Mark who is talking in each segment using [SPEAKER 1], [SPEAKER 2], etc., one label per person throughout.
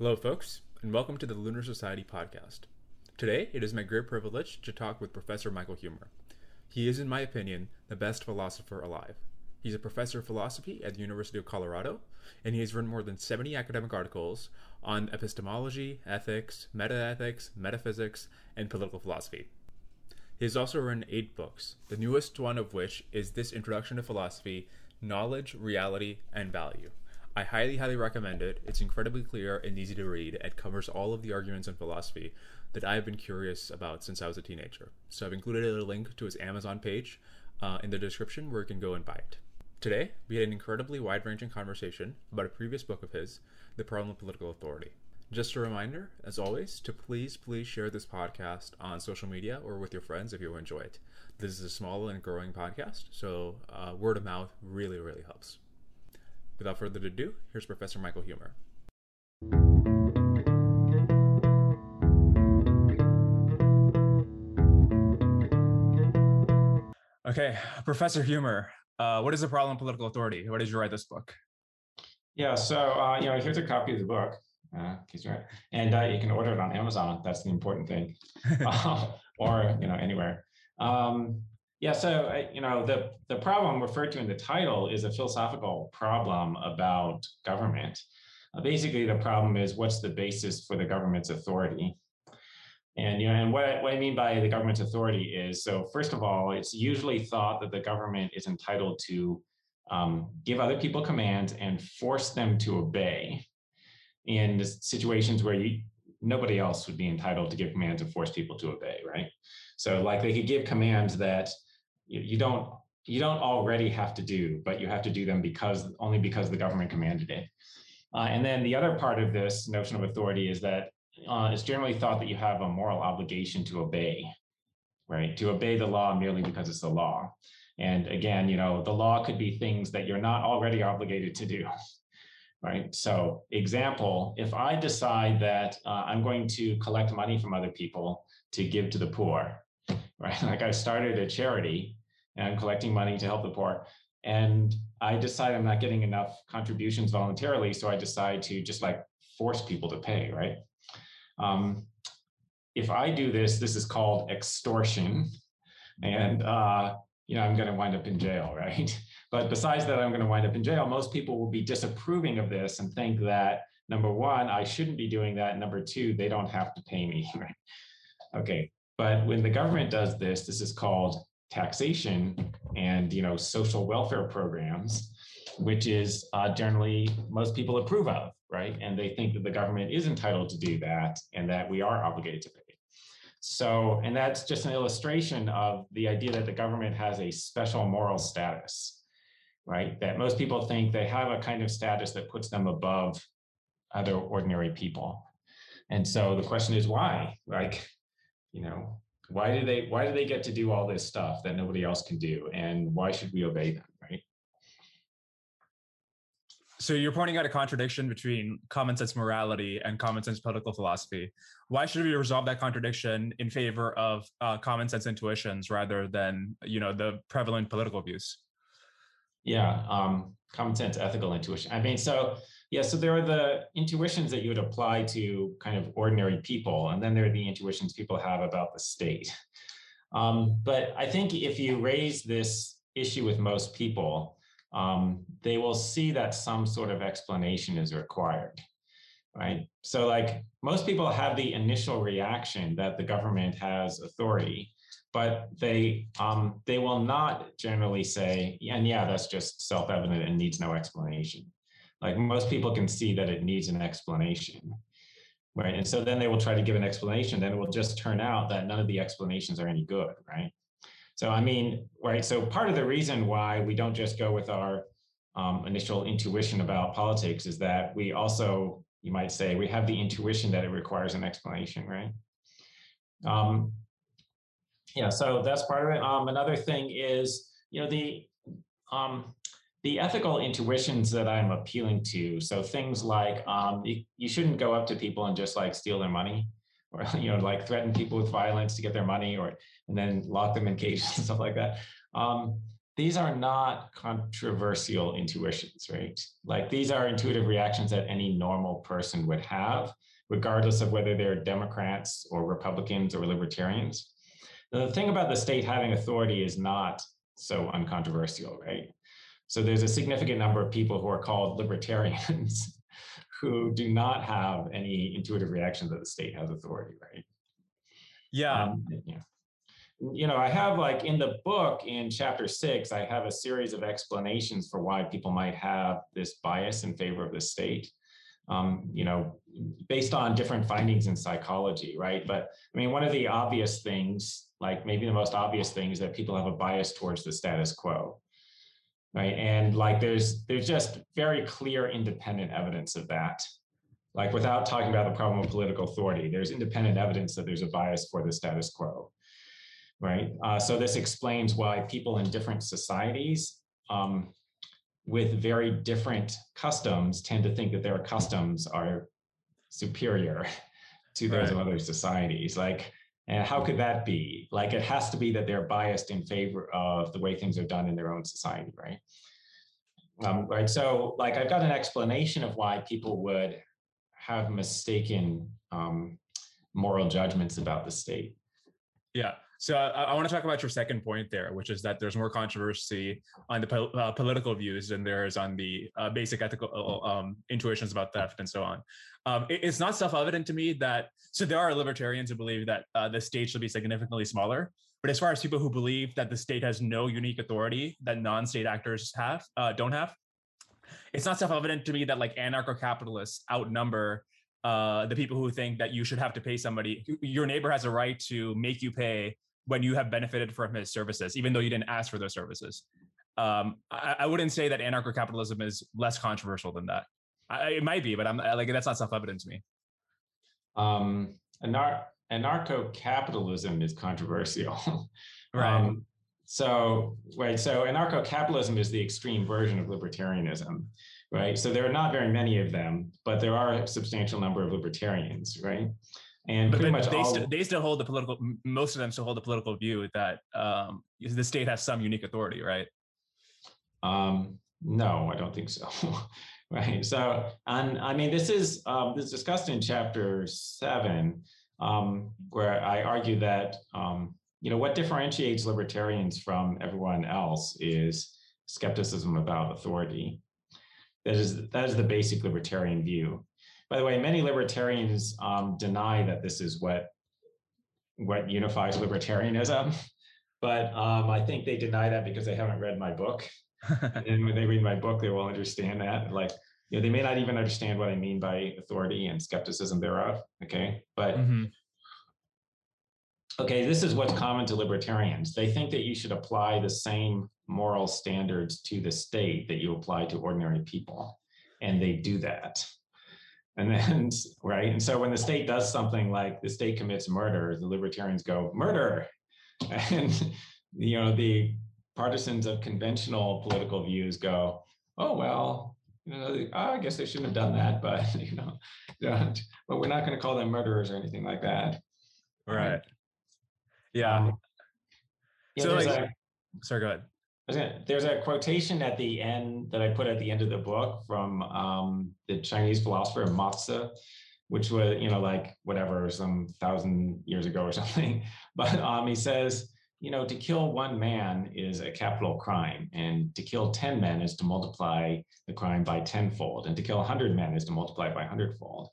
[SPEAKER 1] Hello, folks, and welcome to the Lunar Society podcast. Today, it is my great privilege to talk with Professor Michael Huemer. He is, in my opinion, the best philosopher alive. He's a professor of philosophy at the University of Colorado, and he has written more than 70 academic articles on epistemology, ethics, metaethics, metaphysics, and political philosophy. He has also written eight books, the newest one of which is This Introduction to Philosophy Knowledge, Reality, and Value. I highly, highly recommend it. It's incredibly clear and easy to read. It covers all of the arguments in philosophy that I've been curious about since I was a teenager. So I've included a link to his Amazon page uh, in the description where you can go and buy it. Today, we had an incredibly wide ranging conversation about a previous book of his, The Problem of Political Authority. Just a reminder, as always, to please, please share this podcast on social media or with your friends if you enjoy it. This is a small and growing podcast, so uh, word of mouth really, really helps. Without further ado, here's Professor Michael Huemer. Okay, Professor Huemer, uh, what is the problem of political authority? Why did you write this book?
[SPEAKER 2] Yeah, so uh, you know, here's a copy of the book, uh, right, and uh, you can order it on Amazon. That's the important thing, uh, or you know, anywhere. Um, yeah, so you know the the problem referred to in the title is a philosophical problem about government. Uh, basically, the problem is what's the basis for the government's authority, and you know, and what I, what I mean by the government's authority is so first of all, it's usually thought that the government is entitled to um, give other people commands and force them to obey in situations where you, nobody else would be entitled to give commands and force people to obey, right? So like they could give commands that you, you don't you don't already have to do, but you have to do them because only because the government commanded it. Uh, and then the other part of this notion of authority is that uh, it's generally thought that you have a moral obligation to obey, right? To obey the law merely because it's the law. And again, you know, the law could be things that you're not already obligated to do, right? So, example, if I decide that uh, I'm going to collect money from other people to give to the poor, right? Like I started a charity and I'm collecting money to help the poor. And I decide I'm not getting enough contributions voluntarily. So I decide to just like force people to pay, right? Um, if I do this, this is called extortion. And, uh, you know, I'm going to wind up in jail, right? But besides that, I'm going to wind up in jail. Most people will be disapproving of this and think that number one, I shouldn't be doing that. Number two, they don't have to pay me, right? Okay. But when the government does this, this is called taxation and you know social welfare programs which is uh, generally most people approve of right? And they think that the government is entitled to do that and that we are obligated to pay. So and that's just an illustration of the idea that the government has a special moral status right? That most people think they have a kind of status that puts them above other ordinary people. And so the question is why? Like you know why do they why do they get to do all this stuff that nobody else can do? And why should we obey them right?
[SPEAKER 1] So you're pointing out a contradiction between common sense morality and common sense political philosophy. Why should we resolve that contradiction in favor of uh, common sense intuitions rather than you know the prevalent political views?
[SPEAKER 2] Yeah um, common sense ethical intuition. I mean so yeah, so there are the intuitions that you would apply to kind of ordinary people, and then there are the intuitions people have about the state. Um, but I think if you raise this issue with most people, um, they will see that some sort of explanation is required, right? So, like most people have the initial reaction that the government has authority, but they um, they will not generally say, and yeah, that's just self-evident and needs no explanation. Like most people can see that it needs an explanation. Right. And so then they will try to give an explanation. Then it will just turn out that none of the explanations are any good. Right. So, I mean, right. So, part of the reason why we don't just go with our um, initial intuition about politics is that we also, you might say, we have the intuition that it requires an explanation. Right. Um, yeah. So, that's part of it. Um, another thing is, you know, the, um, the ethical intuitions that I'm appealing to. So things like um, you, you shouldn't go up to people and just like steal their money or, you know, like threaten people with violence to get their money or, and then lock them in cages and stuff like that. Um, these are not controversial intuitions, right? Like these are intuitive reactions that any normal person would have, regardless of whether they're Democrats or Republicans or libertarians. The thing about the state having authority is not so uncontroversial, right? So there's a significant number of people who are called libertarians who do not have any intuitive reaction that the state has authority, right?
[SPEAKER 1] Yeah. Um,
[SPEAKER 2] yeah. You know, I have like in the book in chapter six, I have a series of explanations for why people might have this bias in favor of the state. Um, you know, based on different findings in psychology, right? But I mean, one of the obvious things, like maybe the most obvious thing, is that people have a bias towards the status quo right? And like there's there's just very clear independent evidence of that. Like without talking about the problem of political authority there's independent evidence that there's a bias for the status quo right? Uh, so this explains why people in different societies um, with very different customs tend to think that their customs are superior to those right. of other societies. Like and how could that be? Like it has to be that they're biased in favor of the way things are done in their own society, right? Um, right. So, like, I've got an explanation of why people would have mistaken um, moral judgments about the state.
[SPEAKER 1] Yeah. So I, I, want to talk about your second point there, which is that there's more controversy on the po- uh, political views than there is on the uh, basic ethical uh, um, intuitions about theft and so on. Um, it, it's not self-evident to me that so there are libertarians who believe that uh, the state should be significantly smaller. But as far as people who believe that the state has no unique authority that non-state actors have uh, don't have, it's not self-evident to me that like anarcho-capitalists outnumber uh, the people who think that you should have to pay somebody. Your neighbor has a right to make you pay when you have benefited from his services, even though you didn't ask for those services. Um, I, I, wouldn't say that anarcho-capitalism is less controversial than that. I, it might be, but I'm like that's not self-evident to me.
[SPEAKER 2] Um, anar- anarcho-capitalism is controversial. right. Um, so, right. So, anarcho-capitalism is the extreme version of libertarianism, right? So there are not very many of them, but there are a substantial number of libertarians, right?
[SPEAKER 1] And but, but they, all, st- they still hold the political. Most of them still hold the political view that um, the state has some unique authority, right?
[SPEAKER 2] Um, no, I don't think so. right. So, and I mean, this is um, this is discussed in chapter seven, um, where I argue that um, you know what differentiates libertarians from everyone else is skepticism about authority. That is that is the basic libertarian view. By the way, many libertarians um, deny that this is what what unifies libertarianism, but um, I think they deny that because they haven't read my book. and when they read my book, they will understand that. Like, you know, they may not even understand what I mean by authority and skepticism thereof. Okay, but mm-hmm. okay, this is what's common to libertarians. They think that you should apply the same moral standards to the state that you apply to ordinary people, and they do that. And then, right. And so when the state does something like the state commits murder, the libertarians go, murder. And, you know, the partisans of conventional political views go, oh, well, you know, I guess they shouldn't have done that, but, you know, but we're not going to call them murderers or anything like that.
[SPEAKER 1] Right. Yeah. Um, so, like, a, sorry, go ahead
[SPEAKER 2] there's a quotation at the end that I put at the end of the book from um, the Chinese philosopher Mozi, which was, you know, like whatever, some thousand years ago or something. But um, he says, you know, to kill one man is a capital crime, and to kill 10 men is to multiply the crime by tenfold, and to kill 100 men is to multiply by hundredfold.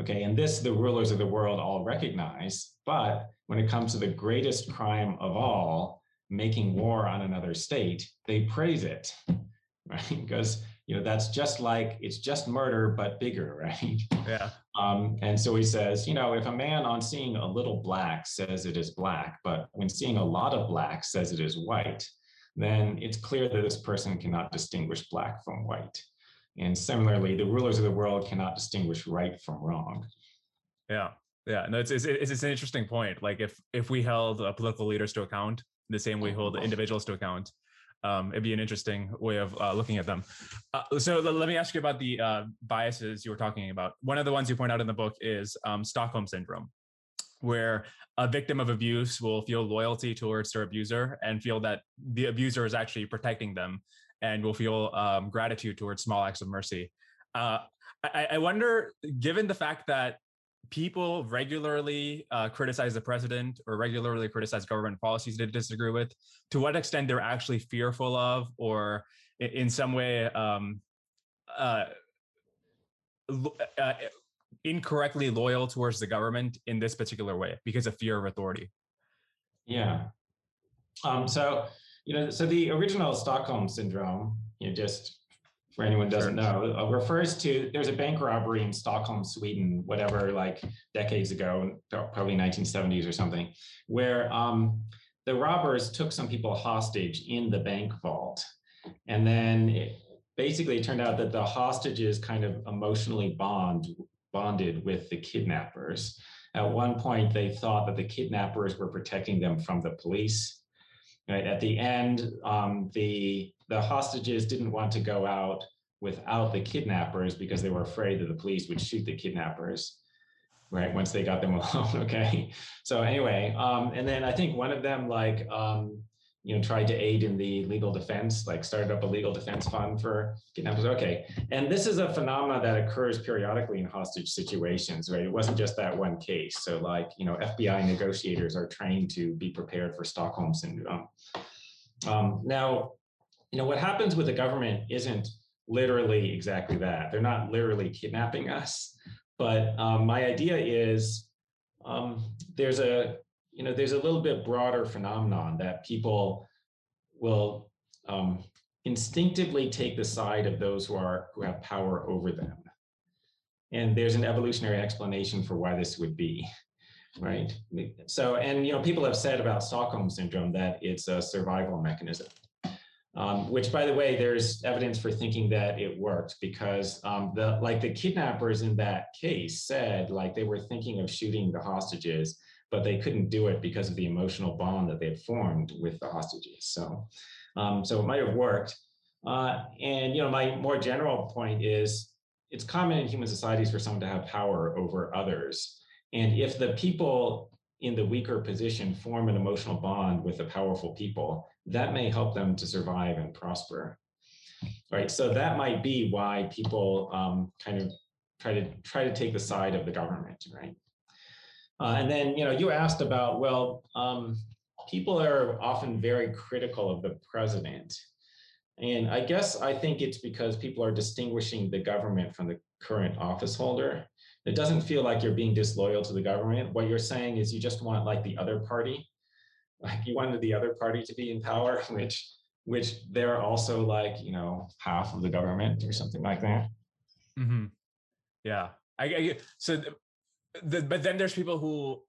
[SPEAKER 2] Okay, and this the rulers of the world all recognize. But when it comes to the greatest crime of all, making war on another state, they praise it, right? Because you know that's just like it's just murder but bigger, right?
[SPEAKER 1] Yeah.
[SPEAKER 2] Um, and so he says, you know, if a man on seeing a little black says it is black, but when seeing a lot of black says it is white, then it's clear that this person cannot distinguish black from white. And similarly, the rulers of the world cannot distinguish right from wrong.
[SPEAKER 1] Yeah, yeah. No, it's it's, it's an interesting point. Like if if we held uh, political leaders to account the same way hold individuals to account. Um, it'd be an interesting way of uh, looking at them. Uh, so let me ask you about the uh, biases you were talking about. One of the ones you point out in the book is um, Stockholm syndrome, where a victim of abuse will feel loyalty towards their abuser and feel that the abuser is actually protecting them and will feel um, gratitude towards small acts of mercy. Uh, I, I, wonder, given the fact that people regularly uh, criticize the president or regularly criticize government policies they disagree with, to what extent they're actually fearful of or in some way um, uh, uh, incorrectly loyal towards the government in this particular way because of fear of authority.
[SPEAKER 2] Yeah. Um, so, you know, so the original Stockholm syndrome, you know, just for anyone doesn't know, uh, refers to there's a bank robbery in Stockholm, Sweden, whatever, like decades ago, probably 1970s or something, where um, the robbers took some people hostage in the bank vault. And then it, basically it turned out that the hostages kind of emotionally bond bonded with the kidnappers. At one point, they thought that the kidnappers were protecting them from the police. Right? At the end, um, the the hostages didn't want to go out without the kidnappers because they were afraid that the police would shoot the kidnappers right once they got them alone okay so anyway um, and then i think one of them like um, you know, tried to aid in the legal defense, like started up a legal defense fund for kidnappers. Okay. And this is a phenomenon that occurs periodically in hostage situations, right? It wasn't just that one case. So like, you know, FBI negotiators are trained to be prepared for Stockholm syndrome. Um, now, you know, what happens with the government isn't literally exactly that. They're not literally kidnapping us. But um, my idea is um, there's a you know, there's a little bit broader phenomenon that people will um, instinctively take the side of those who are who have power over them. And there's an evolutionary explanation for why this would be, right? So, and you know, people have said about Stockholm syndrome that it's a survival mechanism. Um, which, by the way, there's evidence for thinking that it worked because um, the like the kidnappers in that case said like they were thinking of shooting the hostages, but they couldn't do it because of the emotional bond that they had formed with the hostages. So, um, so it might have worked. Uh, and you know, my more general point is, it's common in human societies for someone to have power over others. And if the people in the weaker position form an emotional bond with the powerful people, that may help them to survive and prosper. Right. So that might be why people um, kind of try to try to take the side of the government. Right. Uh, and then, you know, you asked about, well, um, people are often very critical of the president. And I guess I think it's because people are distinguishing the government from the current office holder. It doesn't feel like you're being disloyal to the government. What you're saying is you just want like the other party, like you wanted the other party to be in power, which which they're also like, you know, half of the government or something like that.
[SPEAKER 1] Mm-hmm. Yeah. I, I so the, but then there's people who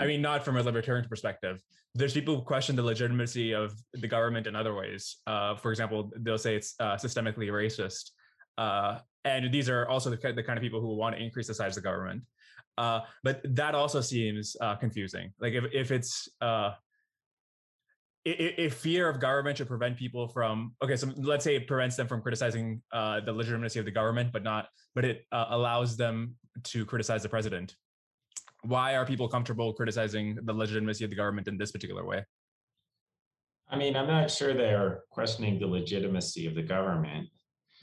[SPEAKER 1] I mean, not from a libertarian perspective. There's people who question the legitimacy of the government in other ways. Uh, for example, they'll say it's uh, systemically racist. Uh, and these are also the, the, kind of people who want to increase the size of the government. Uh, but that also seems uh, confusing. Like if, if it's uh, if fear of government should prevent people from okay so let's say it prevents them from criticizing uh, the legitimacy of the government but not but it uh, allows them to criticize the president. Why are people comfortable criticizing the legitimacy of the government in this particular way?
[SPEAKER 2] I mean i'm not sure they're questioning the legitimacy of the government.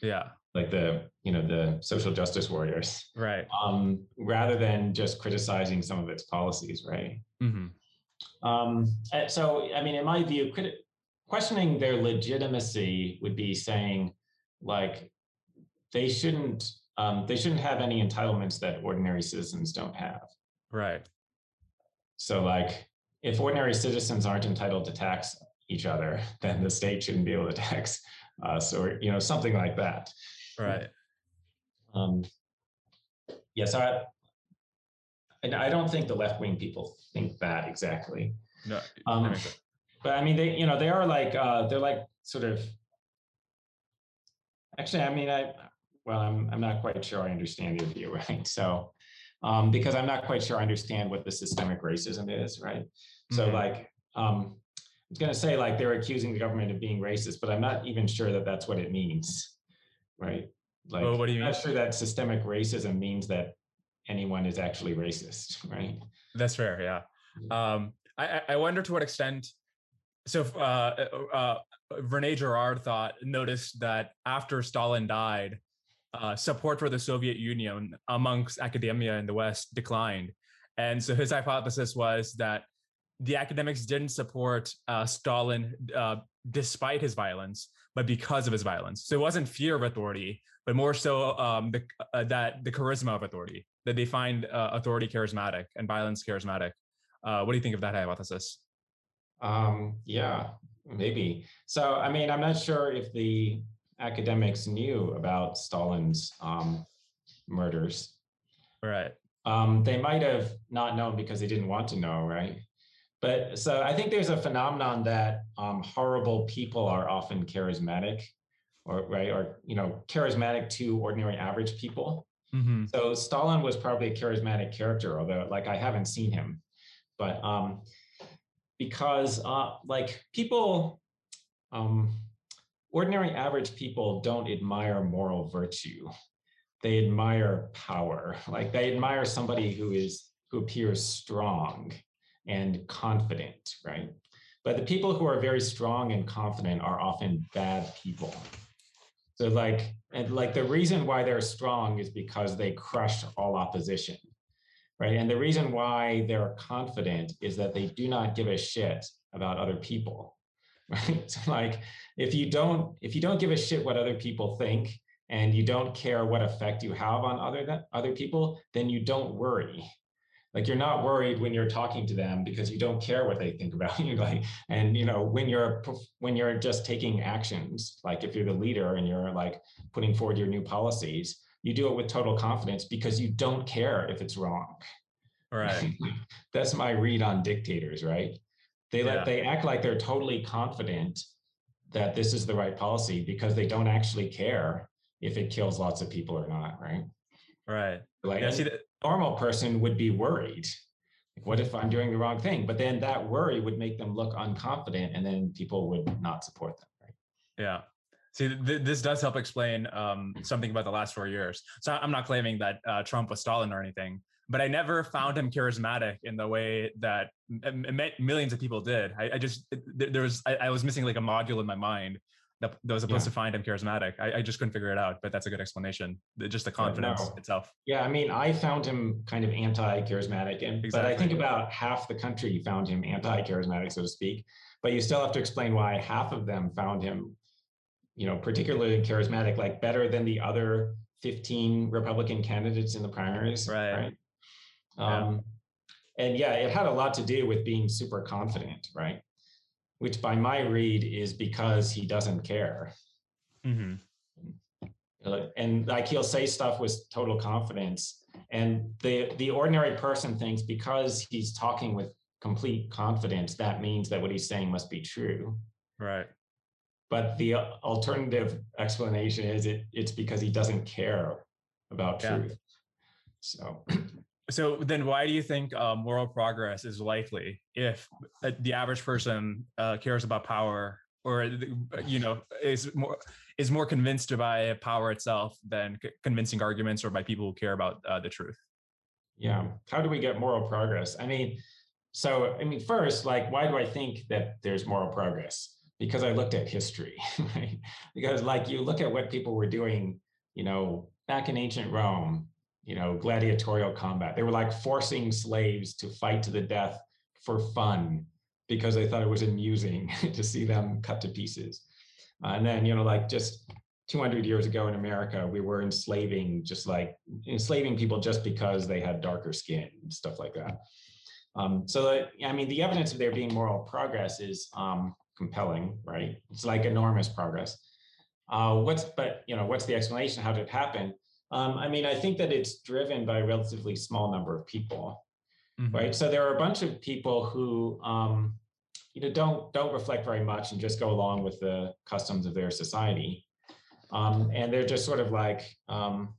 [SPEAKER 1] Yeah.
[SPEAKER 2] Like the you know the social justice warriors.
[SPEAKER 1] Right.
[SPEAKER 2] Um rather than just criticizing some of its policies right? Mm-hmm. Um, uh, so, I mean, in my view, questioning their legitimacy would be saying, like, they shouldn't um, they shouldn't have any entitlements that ordinary citizens don't have.
[SPEAKER 1] Right.
[SPEAKER 2] So, like, if ordinary citizens aren't entitled to tax each other, then the state shouldn't be able to tax us, or you know, something like that.
[SPEAKER 1] Right.
[SPEAKER 2] Um, yeah. So, I, and I don't think the left wing people think that exactly.
[SPEAKER 1] No, um,
[SPEAKER 2] but I mean, they you know they are like uh, they're like sort of. Actually, I mean, I well, I'm I'm not quite sure I understand your view, right? So, um, because I'm not quite sure I understand what the systemic racism is, right? Mm-hmm. So, like, um, I was going to say like they're accusing the government of being racist, but I'm not even sure that that's what it means, right? Like,
[SPEAKER 1] well, what do you
[SPEAKER 2] I'm
[SPEAKER 1] mean?
[SPEAKER 2] not sure that systemic racism means that anyone is actually racist, right?
[SPEAKER 1] That's fair. Yeah. Um, I, I wonder to what extent. So uh, uh, uh, Rene Girard thought noticed that after Stalin died, uh, support for the Soviet Union amongst academia in the West declined, and so his hypothesis was that the academics didn't support uh, Stalin uh, despite his violence, but because of his violence. So it wasn't fear of authority, but more so um, the, uh, that the charisma of authority, that they find uh, authority charismatic and violence charismatic. Uh, what do you think of that hypothesis?
[SPEAKER 2] Um, yeah, maybe. So, I mean, I'm not sure if the academics knew about Stalin's um, murders.
[SPEAKER 1] Right.
[SPEAKER 2] Um, they might have not known because they didn't want to know, right? But so I think there's a phenomenon that um, horrible people are often charismatic, or right, or you know, charismatic to ordinary average people. Mm-hmm. So Stalin was probably a charismatic character, although like I haven't seen him, but um, because uh, like people, um, ordinary average people don't admire moral virtue. They admire power. Like they admire somebody who is who appears strong and confident, right? But the people who are very strong and confident are often bad people. So like, and like the reason why they're strong is because they crush all opposition, right? And the reason why they're confident is that they do not give a shit about other people, right? So like, if you don't, if you don't give a shit what other people think, and you don't care what effect you have on other than other people, then you don't worry, like you're not worried when you're talking to them because you don't care what they think about you like and you know when you're when you're just taking actions like if you're the leader and you're like putting forward your new policies you do it with total confidence because you don't care if it's wrong.
[SPEAKER 1] Right.
[SPEAKER 2] That's my read on dictators right? They yeah. let they act like they're totally confident that this is the right policy because they don't actually care if it kills lots of people or not right?
[SPEAKER 1] Right.
[SPEAKER 2] Like yeah, see that normal person would be worried. what if I'm doing the wrong thing? But then that worry would make them look unconfident and then people would not support them. Right?
[SPEAKER 1] Yeah. See, th- this does help explain um, something about the last four years. So I'm not claiming that uh, Trump was Stalin or anything, but I never found him charismatic in the way that m- millions of people did. I, I just there was I, I, was missing like a module in my mind that, that was supposed yeah. to find him charismatic. I, I, just couldn't figure it out, but that's a good explanation. Just the confidence no. itself.
[SPEAKER 2] Yeah, I mean, I found him kind of anti-charismatic, and exactly. but I think about half the country found him anti-charismatic, so to speak. But you still have to explain why half of them found him, you know, particularly charismatic, like better than the other 15 Republican candidates in the primaries.
[SPEAKER 1] Right. right?
[SPEAKER 2] Um, yeah. And yeah, it had a lot to do with being super confident, right? Which by my read is because he doesn't care. Mm-hmm. And like he'll say stuff with total confidence. And the the ordinary person thinks because he's talking with complete confidence, that means that what he's saying must be true.
[SPEAKER 1] Right.
[SPEAKER 2] But the alternative explanation is it it's because he doesn't care about yeah. truth. So
[SPEAKER 1] so then why do you think uh, moral progress is likely if uh, the average person uh, cares about power or you know is more is more convinced by power itself than c- convincing arguments or by people who care about uh, the truth?
[SPEAKER 2] Yeah. How do we get moral progress? I mean so i mean first like why do i think that there's moral progress? Because i looked at history right? Because like you look at what people were doing you know back in ancient rome you know, gladiatorial combat. They were like forcing slaves to fight to the death for fun because they thought it was amusing to see them cut to pieces. Uh, and then, you know, like just 200 years ago in America, we were enslaving, just like enslaving people just because they had darker skin and stuff like that. Um, so, that, I mean, the evidence of there being moral progress is um, compelling, right? It's like enormous progress. Uh, what's, but you know, what's the explanation? How did it happen? Um, I mean, I think that it's driven by a relatively small number of people, mm-hmm. right? So there are a bunch of people who, um, you know, don't don't reflect very much and just go along with the customs of their society, um, and they're just sort of like um,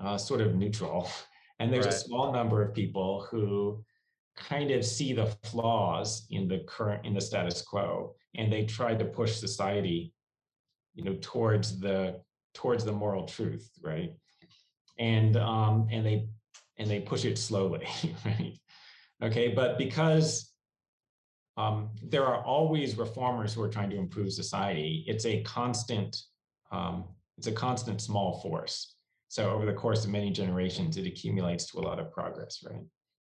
[SPEAKER 2] uh, sort of neutral. And there's right. a small number of people who kind of see the flaws in the current in the status quo, and they try to push society, you know, towards the towards the moral truth, right? and um, and they and they push it slowly, right? Okay, but because um, there are always reformers who are trying to improve society, it's a constant um, it's a constant small force. So over the course of many generations, it accumulates to a lot of progress, right?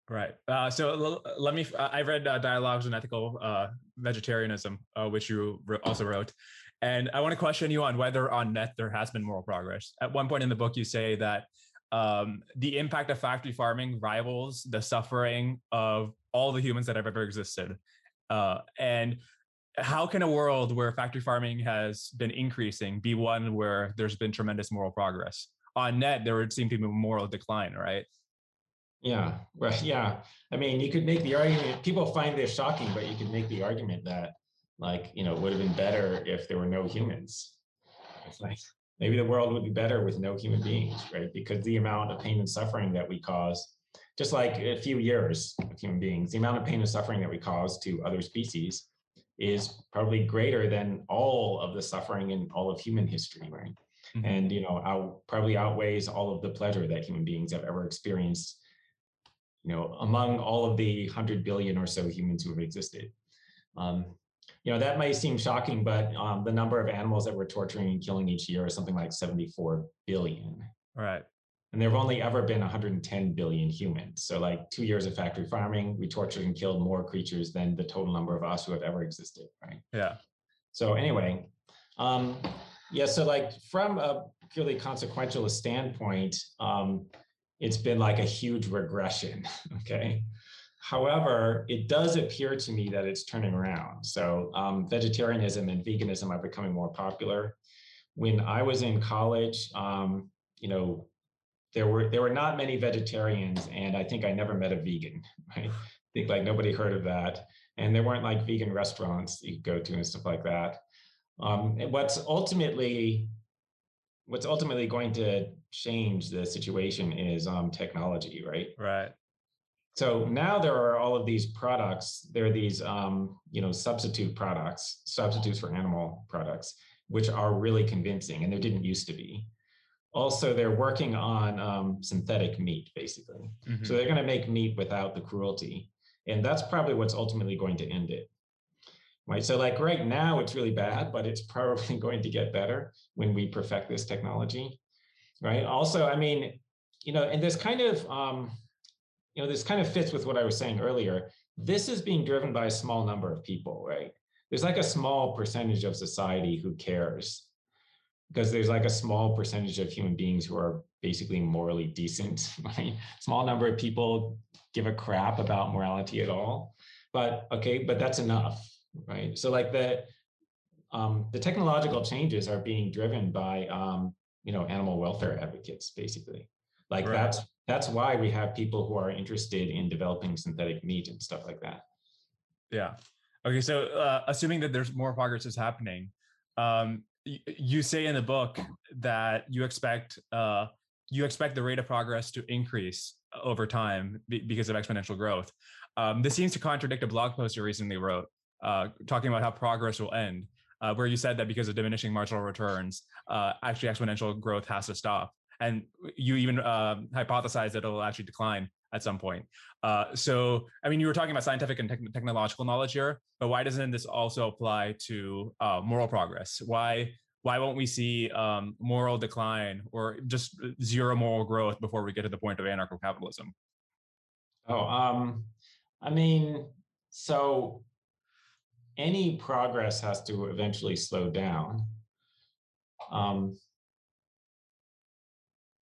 [SPEAKER 1] Right. Uh, so let me. I read uh, Dialogues on Ethical uh, Vegetarianism, uh, which you also wrote, and I want to question you on whether on net there has been moral progress. At one point in the book, you say that um, the impact of factory farming rivals the suffering of all the humans that have ever existed. Uh, and how can a world where factory farming has been increasing be one where there's been tremendous moral progress? On net, there would seem to be moral decline, right?
[SPEAKER 2] Yeah, well, yeah. I mean, you could make the argument. People find this shocking, but you could make the argument that, like, you know, it would have been better if there were no humans. It's like maybe the world would be better with no human beings, right? Because the amount of pain and suffering that we cause, just like a few years of human beings, the amount of pain and suffering that we cause to other species is probably greater than all of the suffering in all of human history, right? Mm-hmm. And you know, out, probably outweighs all of the pleasure that human beings have ever experienced. You know, among all of the hundred billion or so humans who have existed. Um, you know, that might seem shocking, but um, the number of animals that we're torturing and killing each year is something like 74 billion.
[SPEAKER 1] Right.
[SPEAKER 2] And there have only ever been 110 billion humans. So, like two years of factory farming, we tortured and killed more creatures than the total number of us who have ever existed. Right.
[SPEAKER 1] Yeah.
[SPEAKER 2] So, anyway, um, yeah. So, like from a purely consequentialist standpoint, um, it's been like a huge regression. Okay. However, it does appear to me that it's turning around. So, um, vegetarianism and veganism are becoming more popular. When I was in college, um, you know, there were there were not many vegetarians, and I think I never met a vegan. Right? I think like nobody heard of that, and there weren't like vegan restaurants you could go to and stuff like that. Um, what's ultimately what's ultimately going to change the situation is um, technology, right?
[SPEAKER 1] Right.
[SPEAKER 2] So now there are all of these products. There are these, um, you know, substitute products, substitutes for animal products, which are really convincing, and there didn't used to be also they're working on um, synthetic meat basically mm-hmm. so they're going to make meat without the cruelty and that's probably what's ultimately going to end it right so like right now it's really bad but it's probably going to get better when we perfect this technology right also i mean you know and this kind of um, you know this kind of fits with what i was saying earlier this is being driven by a small number of people right there's like a small percentage of society who cares because there's like a small percentage of human beings who are basically morally decent, right? Small number of people give a crap about morality at all. But okay, but that's enough, right? So like the um, the technological changes are being driven by um, you know animal welfare advocates, basically. Like right. that's that's why we have people who are interested in developing synthetic meat and stuff like that.
[SPEAKER 1] Yeah. Okay. So uh, assuming that there's more progress is happening, um, you say in the book that you expect uh, you expect the rate of progress to increase over time because of exponential growth. Um, this seems to contradict a blog post you recently wrote uh, talking about how progress will end, uh, where you said that because of diminishing marginal returns, uh, actually exponential growth has to stop. And you even uh, hypothesize that it'll actually decline at some point. Uh, so, I mean, you were talking about scientific and te- technological knowledge here, but why doesn't this also apply to uh, moral progress? Why why won't we see um, moral decline or just zero moral growth before we get to the point of anarcho-capitalism?
[SPEAKER 2] Oh, um, I mean, so any progress has to eventually slow down. Um,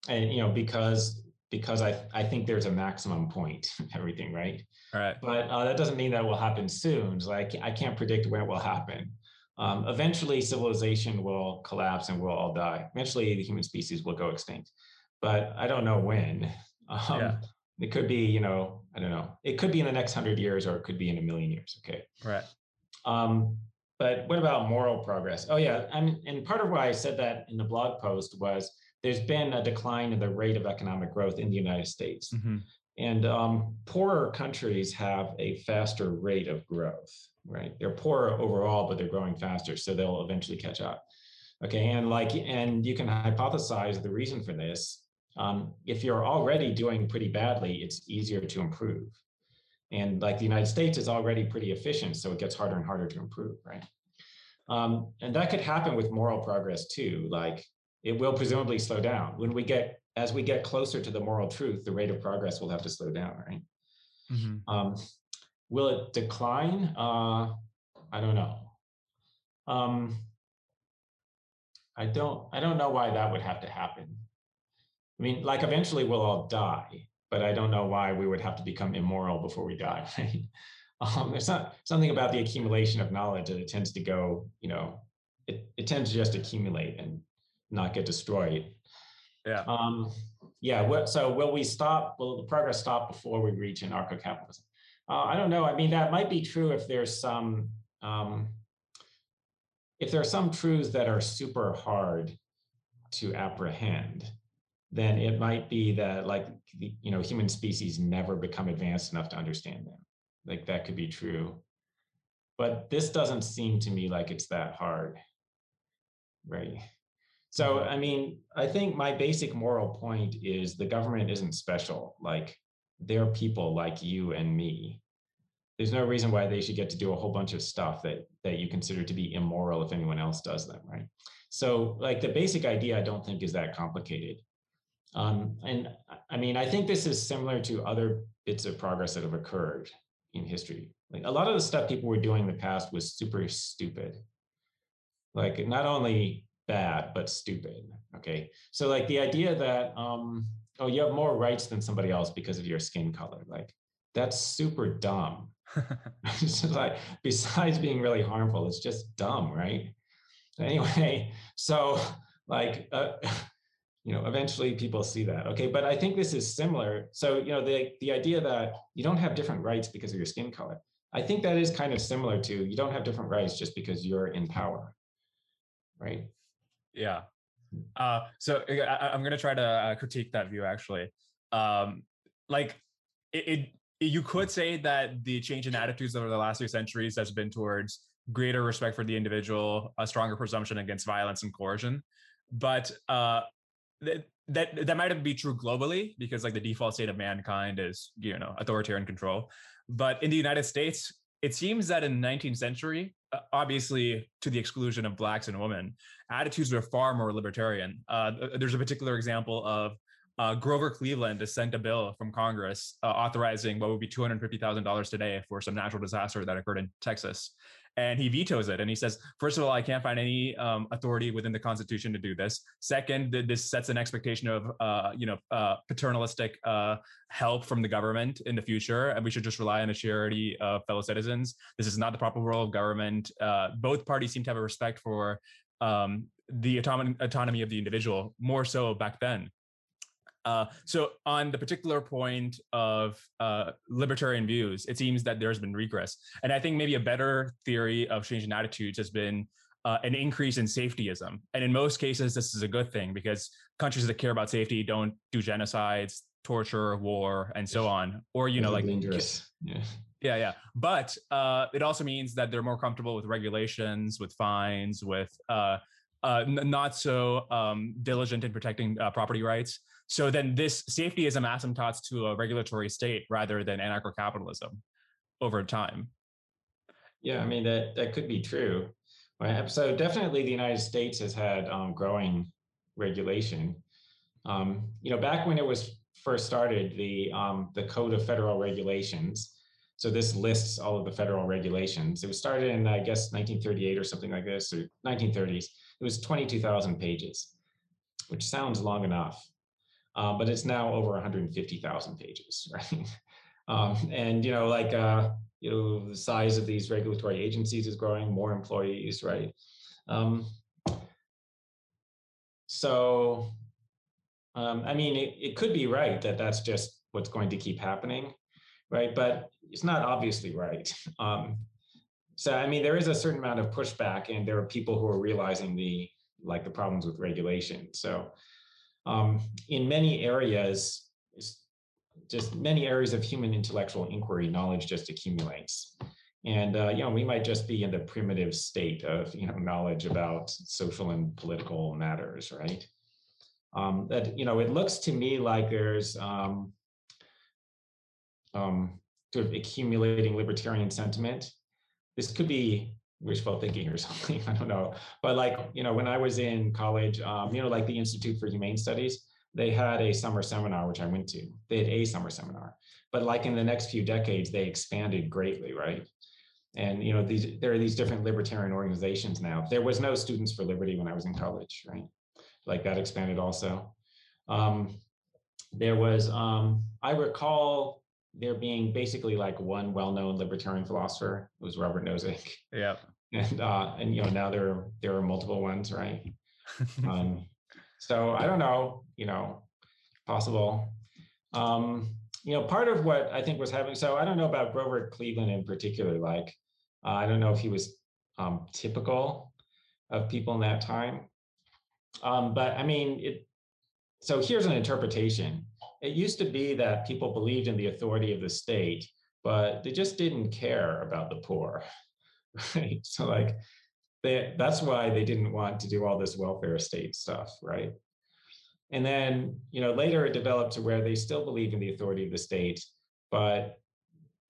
[SPEAKER 2] and you know because because I, I think there's a maximum point everything, right?
[SPEAKER 1] All right.
[SPEAKER 2] But uh, that doesn't mean that will happen soon. So I, I can't predict when it will happen. Um, eventually, civilization will collapse and we'll all die. Eventually, the human species will go extinct, but I don't know when. Um, yeah. It could be, you know, I don't know. It could be in the next hundred years, or it could be in a million years. Okay.
[SPEAKER 1] Right.
[SPEAKER 2] Um, but what about moral progress? Oh yeah, and and part of why I said that in the blog post was there's been a decline in the rate of economic growth in the United States. Mm-hmm. And um, poorer countries have a faster rate of growth, right? They're poorer overall, but they're growing faster, so they'll eventually catch up. Okay, and like, and you can hypothesize the reason for this. um, if you're already doing pretty badly, it's easier to improve. And like the United States is already pretty efficient, so it gets harder and harder to improve, right? Um, and that could happen with moral progress too. Like it will presumably slow down when we get as we get closer to the moral truth. The rate of progress will have to slow down, right? Mm-hmm. Um, will it decline? Uh, I don't know. Um, I don't. I don't know why that would have to happen. I mean, like eventually we'll all die, but I don't know why we would have to become immoral before we die. Right? Um, there's not something about the accumulation of knowledge that it tends to go, you know, it, it tends to just accumulate and not get destroyed.
[SPEAKER 1] Yeah.
[SPEAKER 2] Um, yeah. So will we stop? Will the progress stop before we reach anarcho-capitalism? Uh, I don't know. I mean, that might be true if there's some um, if there are some truths that are super hard to apprehend then it might be that like you know human species never become advanced enough to understand them like that could be true but this doesn't seem to me like it's that hard right so mm-hmm. i mean i think my basic moral point is the government isn't special like they're people like you and me there's no reason why they should get to do a whole bunch of stuff that that you consider to be immoral if anyone else does them right so like the basic idea i don't think is that complicated um, and I mean, I think this is similar to other bits of progress that have occurred in history. Like a lot of the stuff people were doing in the past was super stupid. Like not only bad, but stupid. Okay. So like the idea that um, oh, you have more rights than somebody else because of your skin color, like that's super dumb. just like besides being really harmful, it's just dumb, right? Anyway, so like uh, you know eventually people see that okay but i think this is similar so you know the the idea that you don't have different rights because of your skin color i think that is kind of similar to you don't have different rights just because you're in power right
[SPEAKER 1] yeah. Uh, so I, am to try to uh, critique that view actually. Um, like it, it you could say that the change in attitudes over the last few centuries has been towards greater respect for the individual a stronger presumption against violence and coercion. But uh, that that that might be true globally because like the default state of mankind is you know authoritarian control. But in the united states it seems that in the 19th century obviously to the exclusion of blacks and women attitudes were far more libertarian. Uh, there's a particular example of uh, Grover Cleveland has sent a bill from Congress uh, authorizing what would be $250,000 today for some natural disaster that occurred in Texas and he vetoes it. And he says, first of all, I can't find any um, authority within the Constitution to do this. Second, this sets an expectation of, uh, you know, uh, paternalistic uh, help from the government in the future, and we should just rely on the charity of fellow citizens. This is not the proper role of government. Uh, both parties seem to have a respect for um, the autonomy, autonomy of the individual, more so back then. Uh, so on the particular point of uh, libertarian views, it seems that there's been regress. And I think maybe a better theory of changing attitudes has been uh, an increase in safetyism. And in most cases, this is a good thing because countries that care about safety don't do genocides, torture, war, and so on. Or, you know, like
[SPEAKER 2] dangerous.
[SPEAKER 1] Yeah. Yeah, yeah. But uh, it also means that they're more comfortable with regulations, with fines, with uh, uh, n- not so um, diligent in protecting uh, property rights. So then this safety is a asymptotes to a regulatory state rather than anarcho-capitalism over time.
[SPEAKER 2] Yeah, I mean that that could be true. So definitely, the United States has had um, growing regulation. Um, you know, back when it was first started, the um, the Code of Federal Regulations. So this lists all of the federal regulations. It was started in I guess 1938 or something like this, or 1930s. It was 22,000 pages, which sounds long enough um, but it's now over 150,000 pages, right? Um, and you know, like uh, you know, the size of these regulatory agencies is growing, more employees, right? Um, so, um, I mean, it, it could be right that that's just what's going to keep happening, right? But it's not obviously right. Um, so, I mean, there is a certain amount of pushback, and there are people who are realizing the like the problems with regulation. So, um, in many areas, just many areas of human intellectual inquiry, knowledge just accumulates. And uh, you know, we might just be in the primitive state of you know knowledge about social and political matters, right? Um, that you know, it looks to me like there's um, um, sort of accumulating libertarian sentiment. This could be wishful thinking or something. I don't know. But like, you know, when I was in college, um, you know, like the Institute for Humane Studies, they had a summer seminar, which I went to. They had a summer seminar. But like in the next few decades, they expanded greatly, right? And you know, these there are these different libertarian organizations now. There was no Students for Liberty when I was in college, right? Like that expanded also. Um, there was, um, I recall there being basically like one well-known libertarian philosopher. It was Robert Nozick.
[SPEAKER 1] Yeah.
[SPEAKER 2] And uh, and you know now there there are multiple ones, right? um, so I don't know, you know, possible. Um, you know, part of what I think was happening. So I don't know about Grover Cleveland in particular. Like, uh, I don't know if he was um, typical of people in that time. Um, but I mean, it. So here's an interpretation it used to be that people believed in the authority of the state, but they just didn't care about the poor. Right. So like they, that's why they didn't want to do all this welfare state stuff, right? And then, you know, later it developed to where they still believe in the authority of the state, but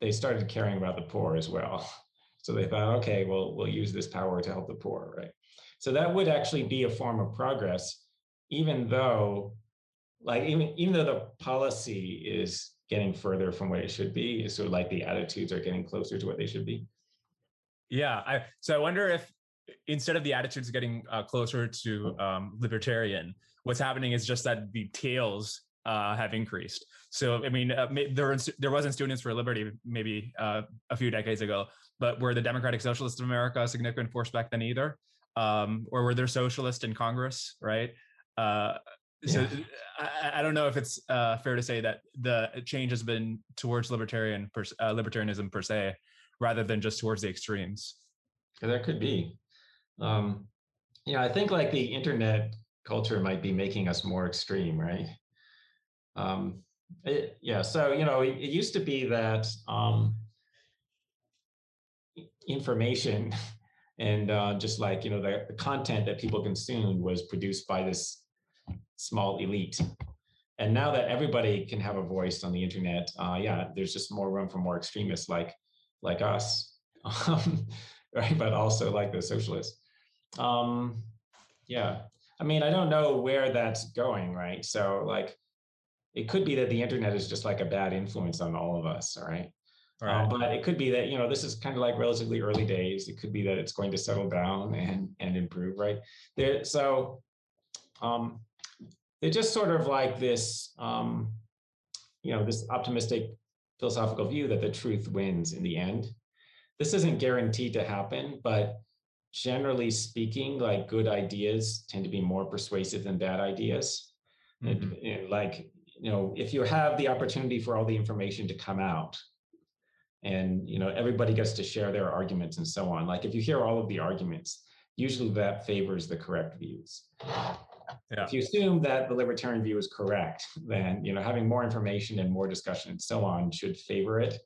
[SPEAKER 2] they started caring about the poor as well. So they thought, okay, well, we'll use this power to help the poor, right? So that would actually be a form of progress, even though like even even though the policy is getting further from what it should be, so like the attitudes are getting closer to what they should be.
[SPEAKER 1] Yeah, I so I wonder if instead of the attitudes getting uh, closer to um, libertarian, what's happening is just that the tails uh, have increased. So I mean, uh, there there wasn't Students for Liberty maybe uh, a few decades ago, but were the Democratic Socialists of America a significant force back then either? Um, or were there socialists in Congress, right? Uh, so yeah. I, I, don't know if it's uh, fair to say that the change has been towards libertarian per, uh, libertarianism per se, rather than just towards the extremes.
[SPEAKER 2] That could be. Um, yeah, I think like the internet culture might be making us more extreme, right? Um, it, yeah, so you know, it, it used to be that um, information and uh, just like you know the, the content that people consumed was produced by this small elite. And now that everybody can have a voice on the internet, uh, yeah, there's just more room for more extremists like like us, um, right? But also like the socialists. Um, yeah, I mean, I don't know where that's going, right? So like, it could be that the internet is just like a bad influence on all of us, all right? Um, right. Um, but it could be that you know this is kind of like relatively early days. It could be that it's going to settle down and and improve, right? There, so um, they're just sort of like this, um, you know, this optimistic philosophical view that the truth wins in the end. This isn't guaranteed to happen, but generally speaking, like good ideas tend to be more persuasive than bad ideas. Mm-hmm. And, and like, you know, if you have the opportunity for all the information to come out, and you know everybody gets to share their arguments and so on like if you hear all of the arguments usually that favors the correct views yeah. If you assume that the libertarian view is correct, then you know having more information and more discussion and so on should favor it.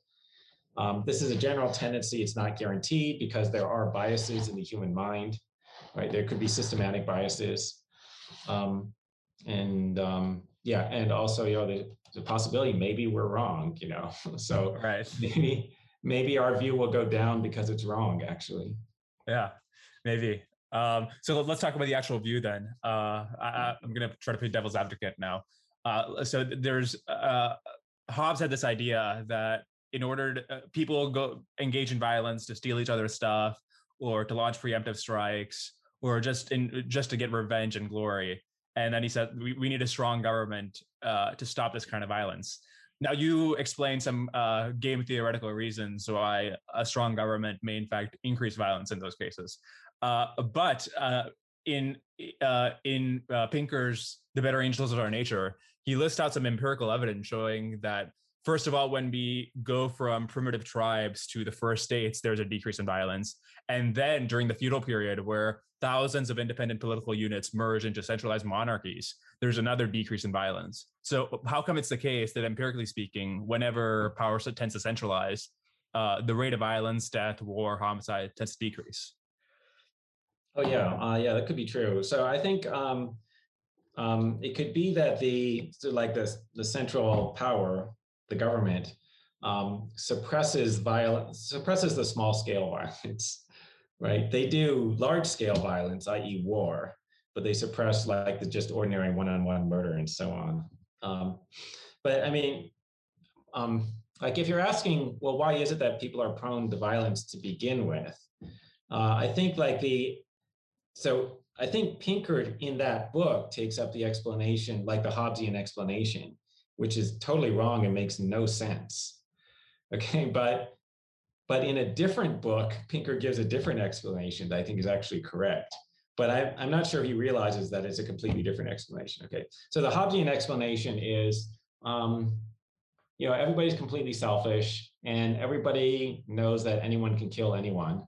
[SPEAKER 2] Um, this is a general tendency. It's not guaranteed because there are biases in the human mind, right? There could be systematic biases, um, and um, yeah, and also you know the, the possibility maybe we're wrong, you know. so
[SPEAKER 1] right.
[SPEAKER 2] maybe maybe our view will go down because it's wrong, actually.
[SPEAKER 1] Yeah, maybe. Um, so let's talk about the actual view then. Uh, I, am going to try to play devil's advocate now. Uh, so there's uh, Hobbes had this idea that in order to, uh, people go engage in violence to steal each other's stuff or to launch preemptive strikes or just in just to get revenge and glory. And then he said we, we need a strong government uh, to stop this kind of violence. Now you explain some uh, game theoretical reasons why a strong government may in fact increase violence in those cases. Uh, but uh, in uh, in uh, Pinker's "The Better Angels of Our Nature," he lists out some empirical evidence showing that first of all, when we go from primitive tribes to the first states, there's a decrease in violence, and then during the feudal period, where thousands of independent political units merge into centralized monarchies, there's another decrease in violence. So, how come it's the case that empirically speaking, whenever power tends to centralize, uh, the rate of violence, death, war, homicide tends to decrease?
[SPEAKER 2] Oh yeah, uh, yeah, that could be true. So I think um, um, it could be that the so like the the central power, the government, um, suppresses violence, suppresses the small scale violence, right? They do large scale violence, i.e., war, but they suppress like the just ordinary one on one murder and so on. Um, but I mean, um, like if you're asking, well, why is it that people are prone to violence to begin with? Uh, I think like the, so I think Pinker in that book takes up the explanation, like the Hobbesian explanation, which is totally wrong and makes no sense. Okay, but but in a different book, Pinker gives a different explanation that I think is actually correct. But I, I'm not sure he realizes that it's a completely different explanation. Okay, so the Hobbesian explanation is, um, you know, everybody's completely selfish, and everybody knows that anyone can kill anyone,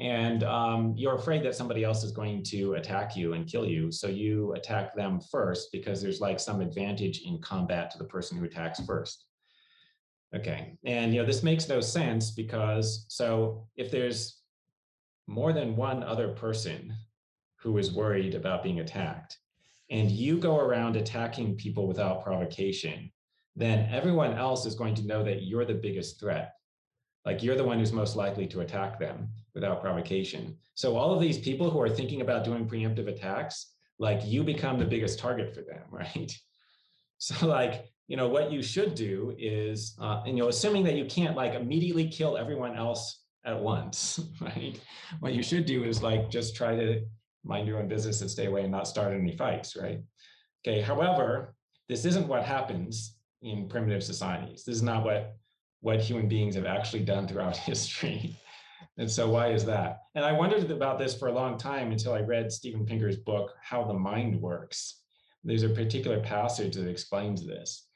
[SPEAKER 2] and um, you're afraid that somebody else is going to attack you and kill you, so you attack them first because there's like some advantage in combat to the person who attacks first. Okay, and you know this makes no sense because so if there's more than one other person who is worried about being attacked, and you go around attacking people without provocation, then everyone else is going to know that you're the biggest threat. Like you're the one who's most likely to attack them without provocation. So all of these people who are thinking about doing preemptive attacks, like you become the biggest target for them, right? So like you know, what you should do is, uh, and you know, assuming that you can't like immediately kill everyone else at once, right? What you should do is like just try to mind your own business and stay away and not start any fights, right? Okay. However, this isn't what happens in primitive societies. This is not what what human beings have actually done throughout history. And so why is that? And I wondered about this for a long time until I read Steven Pinker's book, How the Mind Works. There's a particular passage that explains this.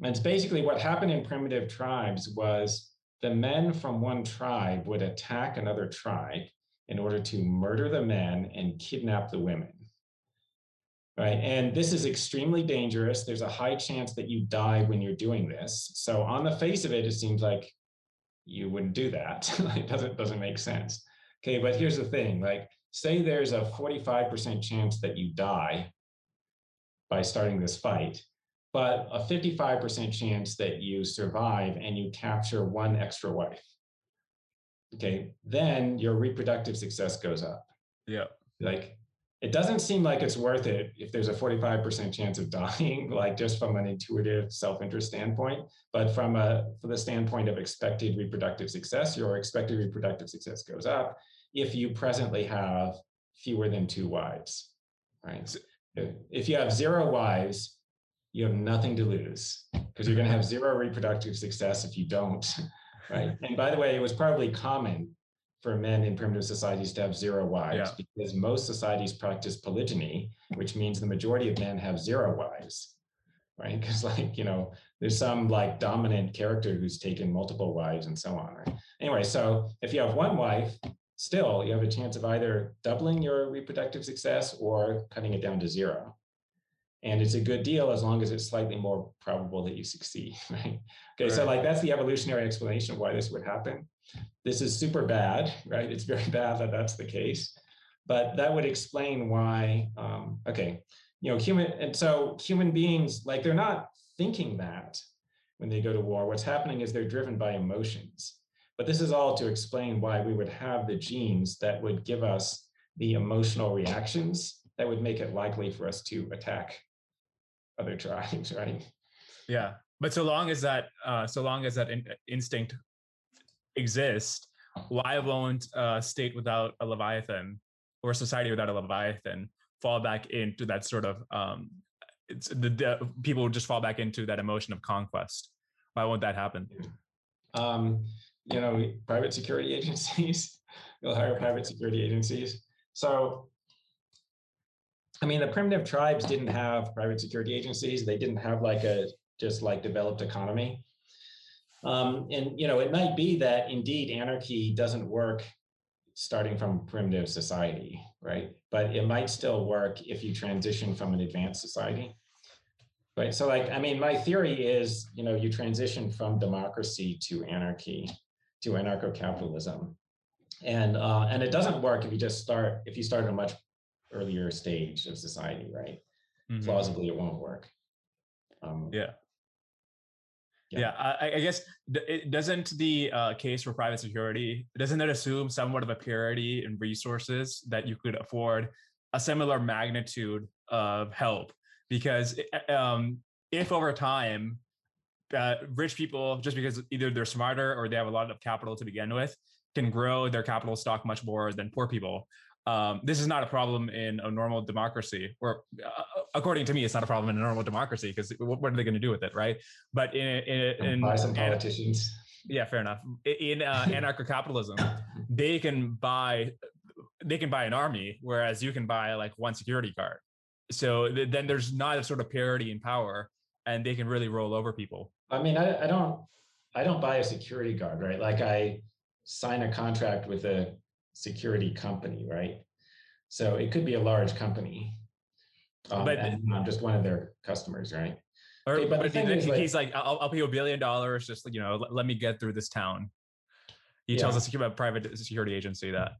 [SPEAKER 2] And it's basically what happened in primitive tribes was the men from one tribe would attack another tribe in order to murder the men and kidnap the women. Right. And this is extremely dangerous. There's a high chance that you die when you're doing this. So on the face of it, it seems like you wouldn't do that. it doesn't doesn't make sense. Okay, but here's the thing: like, say there's a 45% chance that you die by starting this fight but a 55% chance that you survive and you capture one extra wife. Okay, then your reproductive success goes up.
[SPEAKER 1] Yeah.
[SPEAKER 2] Like it doesn't seem like it's worth it if there's a 45% chance of dying, like just from an intuitive self-interest standpoint. But from a from the standpoint of expected reproductive success, your expected reproductive success goes up if you presently have fewer than two wives. Right. If you have zero wives, you have nothing to lose because you're going to have zero reproductive success if you don't right and by the way it was probably common for men in primitive societies to have zero wives yeah. because most societies practice polygyny which means the majority of men have zero wives right? Because like you know there's some like dominant character who's taken multiple wives and so on right? Anyway so if you have one wife still you have a chance of either doubling your reproductive success or cutting it down to zero. And it's a good deal as long as it's slightly more probable that you succeed right? Okay right. so like that's the evolutionary explanation of why this would happen this is super bad right? It's very bad that that's the case. But that would explain why um, okay you know human and so human beings like they're not thinking that when they go to war. What's happening is they're driven by emotions. But this is all to explain why we would have the genes that would give us the emotional reactions that would make it likely for us to attack other tribes, right?
[SPEAKER 1] Yeah, but so long as that, uh, so long as that in- instinct exists, why won't a state without a leviathan or a society without a leviathan fall back into that sort of um, it's the, the people just fall back into that emotion of conquest? Why won't that happen?
[SPEAKER 2] Um, you know, private security agencies. You'll hire private security agencies. So I mean, the primitive tribes didn't have private security agencies. They didn't have like a just like developed economy. Um, and you know, it might be that indeed anarchy doesn't work starting from primitive society, right? But it might still work if you transition from an advanced society. Right. So like, I mean, my theory is, you know, you transition from democracy to anarchy, to anarcho-capitalism. And uh, and it doesn't work if you just start if you start at a much earlier stage of society, right? mm-hmm. plausibly it won't work.
[SPEAKER 1] Um, yeah. Yeah, yeah I, I, guess it doesn't the uh, case for private security doesn't it assume somewhat of a parity in resources that you could afford a similar magnitude of help? Because eh, um, if over time uh, rich people just because either they're smarter or they have a lot of capital to begin with can grow their capital stock much more than poor people um, this is not a problem in a normal democracy, or uh, according to me, it's not a problem in a normal democracy because what, what, are they going to do with it, right? But in in, in
[SPEAKER 2] buy some politicians.
[SPEAKER 1] Yeah, fair enough. In uh, anarcho-capitalism, they can buy they can buy an army, whereas you can buy like one security guard. So th- then there's not a sort of parity in power, and they can really roll over people.
[SPEAKER 2] I mean, I, I don't I don't buy a security guard, right? Like I sign a contract with a security company, right? So it could be a large company, um, but and I'm just one of their customers, right?
[SPEAKER 1] Or, okay, but, but he's like, he's like, I'll, I'll pay you a billion dollars, just you know, let, let me get through this town. He yeah. tells a secure, private security agency that.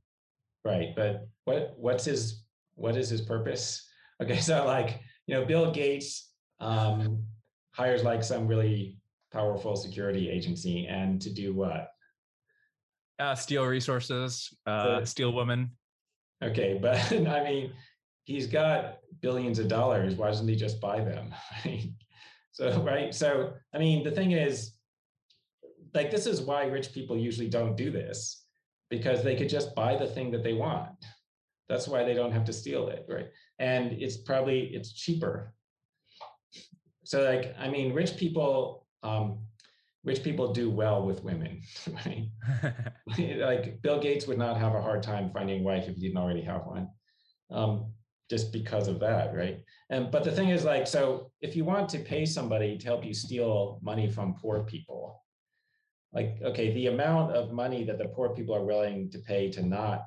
[SPEAKER 2] Right, but what what's his what is his purpose? Okay, so like you know, Bill Gates um, hires like some really powerful security agency, and to do what?
[SPEAKER 1] Uh, steal resources, uh, steal women.
[SPEAKER 2] Okay, but I mean, he's got billions of dollars. Why doesn't he just buy them? So, right. So, I mean, the thing is, like, this is why rich people usually don't do this because they could just buy the thing that they want. That's why they don't have to steal it, right? And it's probably it's cheaper. So, like, I mean, rich people um, rich people do well with women, right? like Bill Gates would not have a hard time finding a wife if he didn't already have one, um, just because of that, right? And but the thing is, like, so if you want to pay somebody to help you steal money from poor people, like, okay, the amount of money that the poor people are willing to pay to not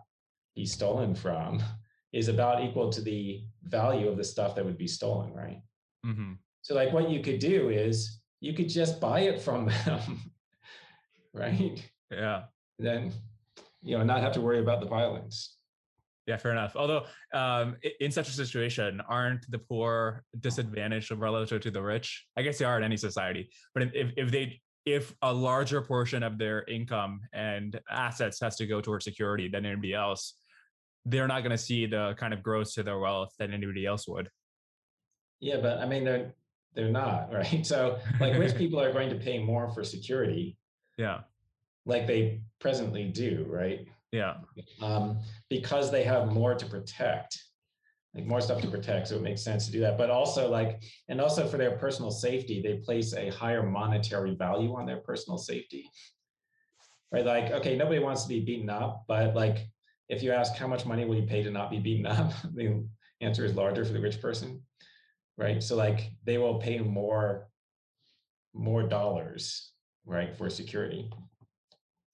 [SPEAKER 2] be stolen from is about equal to the value of the stuff that would be stolen, right? Mm-hmm. So, like, what you could do is you could just buy it from them, right?
[SPEAKER 1] Yeah.
[SPEAKER 2] Then, you know, not have to worry about the violence.
[SPEAKER 1] Yeah, fair enough. Although, um, in such a situation, aren't the poor disadvantaged relative to the rich? I guess they are in any society. But if, if they if a larger portion of their income and assets has to go towards security than anybody else, they're not going to see the kind of growth to their wealth that anybody else would.
[SPEAKER 2] Yeah, but I mean, they're they're not right? So like rich people are going to pay more for security
[SPEAKER 1] yeah.
[SPEAKER 2] like they presently do right?
[SPEAKER 1] Yeah.
[SPEAKER 2] Um, because they have more to protect like more stuff to protect so it makes sense to do that. But also like and also for their personal safety they place a higher monetary value on their personal safety. Right like okay nobody wants to be beaten up but like if you ask how much money will you pay to not be beaten up? The answer is larger for the rich person right? So like they will pay more more dollars, right, for security.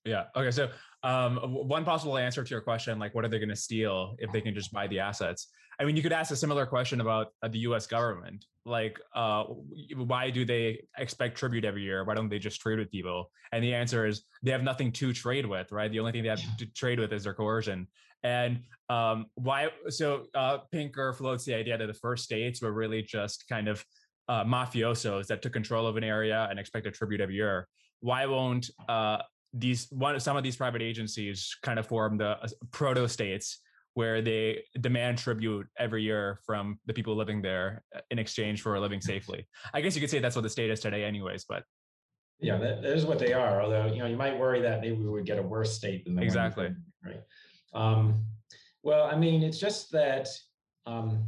[SPEAKER 1] Yeah. Okay. So um, one possible answer to your question, like, what are they going to steal if they can just buy the assets? I mean, you could ask a similar question about uh, the U.S. government. Like, uh, why do they expect tribute every year? Why don't they just trade with people? And the answer is they have nothing to trade with, right? The only thing they have to trade with is their coercion. And um, why? So uh, Pinker floats the idea that the first states were really just kind of uh, mafiosos that took control of an area and expect a tribute every year. Why won't uh, these one some of these private agencies kind of form the uh, proto states where they demand tribute every year from the people living there uh, in exchange for living safely? I guess you could say that's what the state is today, anyways. But
[SPEAKER 2] yeah, that, that is what they are. Although you know, you might worry that maybe we would get a worse state than the
[SPEAKER 1] exactly
[SPEAKER 2] right. Um, well, I mean, it's just that um,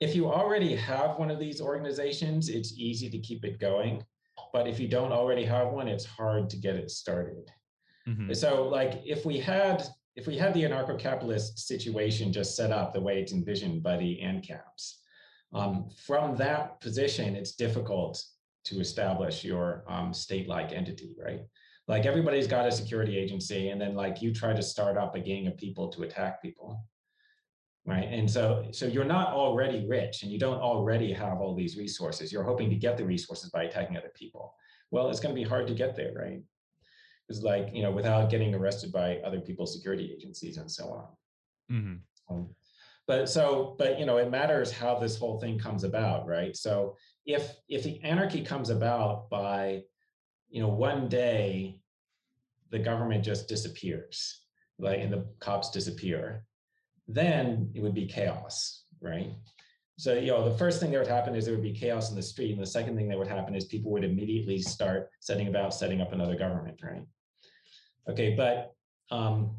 [SPEAKER 2] if you already have one of these organizations, it's easy to keep it going. But if you don't already have one, it's hard to get it started. Mm-hmm. So, like, if we had if we had the anarcho-capitalist situation just set up the way it's envisioned by the ANCAPs, um, from that position, it's difficult to establish your um, state-like entity, right? like everybody's got a security agency and then like you try to start up a gang of people to attack people right? And so so you're not already rich and you don't already have all these resources. You're hoping to get the resources by attacking other people. Well it's going to be hard to get there right it's like you know without getting arrested by other people's security agencies and so on. Mm-hmm. um, but so but you know it matters how this whole thing comes about right? So if if the anarchy comes about by you know one day the government just disappears like and the cops disappear then it would be chaos right? So you know the first thing that would happen is there would be chaos in the street and the second thing that would happen is people would immediately start setting about setting up another government right okay but um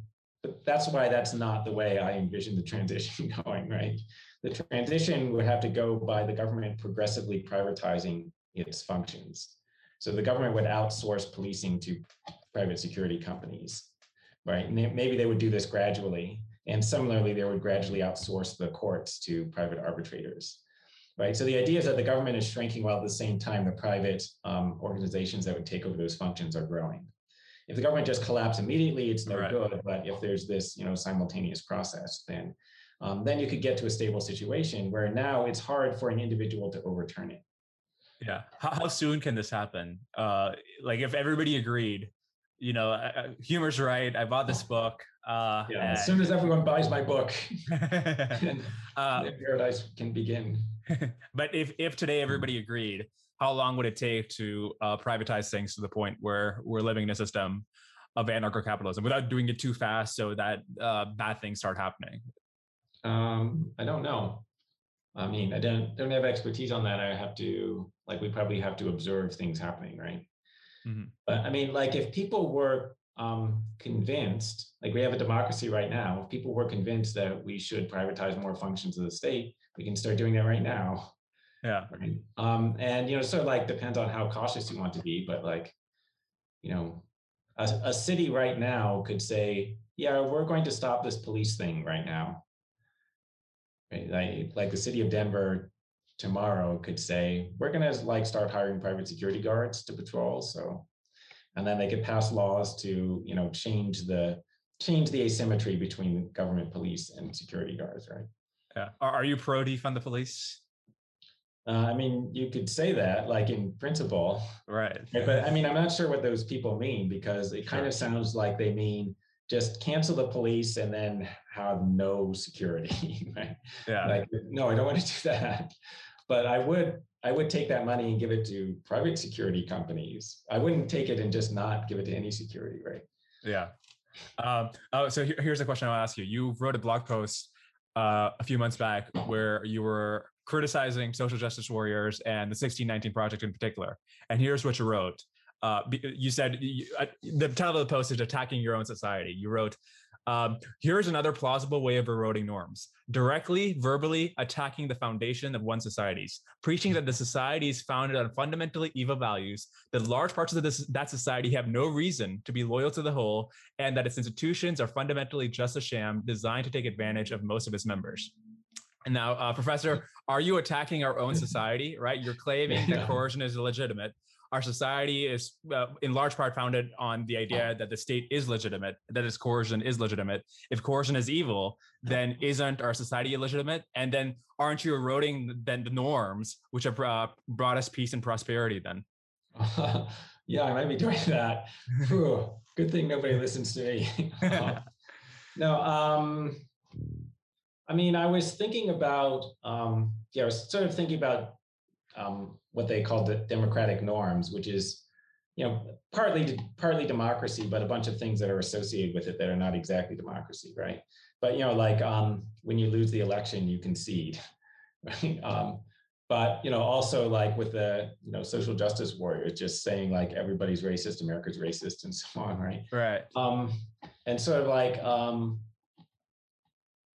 [SPEAKER 2] but that's why that's not the way I envision the transition going, right? The transition would have to go by the government progressively privatizing its functions. So the government would outsource policing to private security companies, right? And maybe they would do this gradually. And similarly, they would gradually outsource the courts to private arbitrators, right? So the idea is that the government is shrinking while at the same time the private um, organizations that would take over those functions are growing if the government just collapse immediately, it's no right. good. But if there's this, you know, simultaneous process, then um, then you could get to a stable situation where now it's hard for an individual to overturn it.
[SPEAKER 1] Yeah. How, how soon can this happen? Uh, like if everybody agreed, you know, uh, Huemer's right. I bought this book.
[SPEAKER 2] Uh, yeah. As soon as everyone buys my book, uh, paradise can begin.
[SPEAKER 1] but if if today everybody agreed, how long would it take to uh, privatize things to the point where we're living in a system of anarcho-capitalism without doing it too fast so that uh, bad things start happening?
[SPEAKER 2] Um, I don't know. I mean, I don't don't have expertise on that. I have to like we probably have to observe things happening, right? Mm-hmm. But I mean, like if people were um, convinced, like we have a democracy right now, if people were convinced that we should privatize more functions of the state, we can start doing that right now.
[SPEAKER 1] Yeah.
[SPEAKER 2] Right. Um, and you know, sort of like depends on how cautious you want to be, but like, you know, a, a city right now could say, yeah, we're going to stop this police thing right now. Right? Like, like the city of Denver tomorrow could say, we're gonna like start hiring private security guards to patrol. So, and then they could pass laws to, you know, change the change the asymmetry between government police and security guards, right?
[SPEAKER 1] Yeah. Are, are you pro defund the police?
[SPEAKER 2] Uh, I mean, you could say that, like in principle,
[SPEAKER 1] right?
[SPEAKER 2] But I mean, I'm not sure what those people mean because it kind sure. of sounds like they mean just cancel the police and then have no security. right?
[SPEAKER 1] Yeah.
[SPEAKER 2] Like, no, I don't want to do that. But I would, I would take that money and give it to private security companies. I wouldn't take it and just not give it to any security, right?
[SPEAKER 1] Yeah. Um, oh, so here, here's a question I'll ask you. You wrote a blog post uh, a few months back where you were criticizing social justice warriors and the 1619 Project in particular. And here's what you wrote. Uh, you said you, uh, the title of the post is attacking your own society. You wrote, um, here's another plausible way of eroding norms directly, verbally attacking the foundation of one society's, preaching that the society is founded on fundamentally evil values, that large parts of this, that society have no reason to be loyal to the whole, and that its institutions are fundamentally just a sham designed to take advantage of most of its members. And now, uh, Professor, are you attacking our own society? Right? You're claiming that coercion is illegitimate. Our society is, uh, in large part, founded on the idea that the state is legitimate, that its coercion is legitimate. If coercion is evil, then isn't our society illegitimate? And then aren't you eroding then the norms which have uh, brought us peace and prosperity? Then.
[SPEAKER 2] yeah, I might be doing that. Good thing nobody listens to me. no. Um, I mean, I was thinking about, um, yeah, I was sort of thinking about um, what they call the democratic norms, which is, you know, partly partly democracy, but a bunch of things that are associated with it that are not exactly democracy, right? But you know, like um, when you lose the election, you concede, right? Um, but you know, also like with the you know social justice warriors, just saying like everybody's racist, America's racist, and so on, right?
[SPEAKER 1] Right.
[SPEAKER 2] Um, and sort of like um,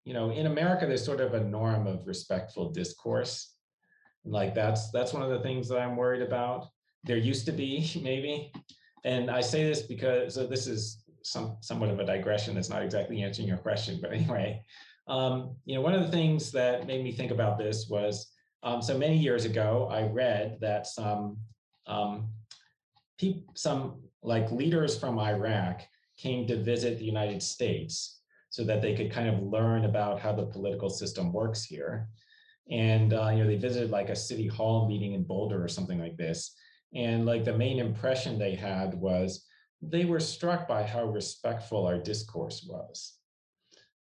[SPEAKER 2] you know, in America, there's sort of a norm of respectful discourse. Like that's that's one of the things that I'm worried about. There used to be maybe, and I say this because so this is some somewhat of a digression. That's not exactly answering your question, but anyway, um, you know, one of the things that made me think about this was um, so many years ago, I read that some um, pe- some like leaders from Iraq came to visit the United States so that they could kind of learn about how the political system works here. And uh, you know, they visited like a city hall meeting in Boulder or something like this. And like the main impression they had was they were struck by how respectful our discourse was.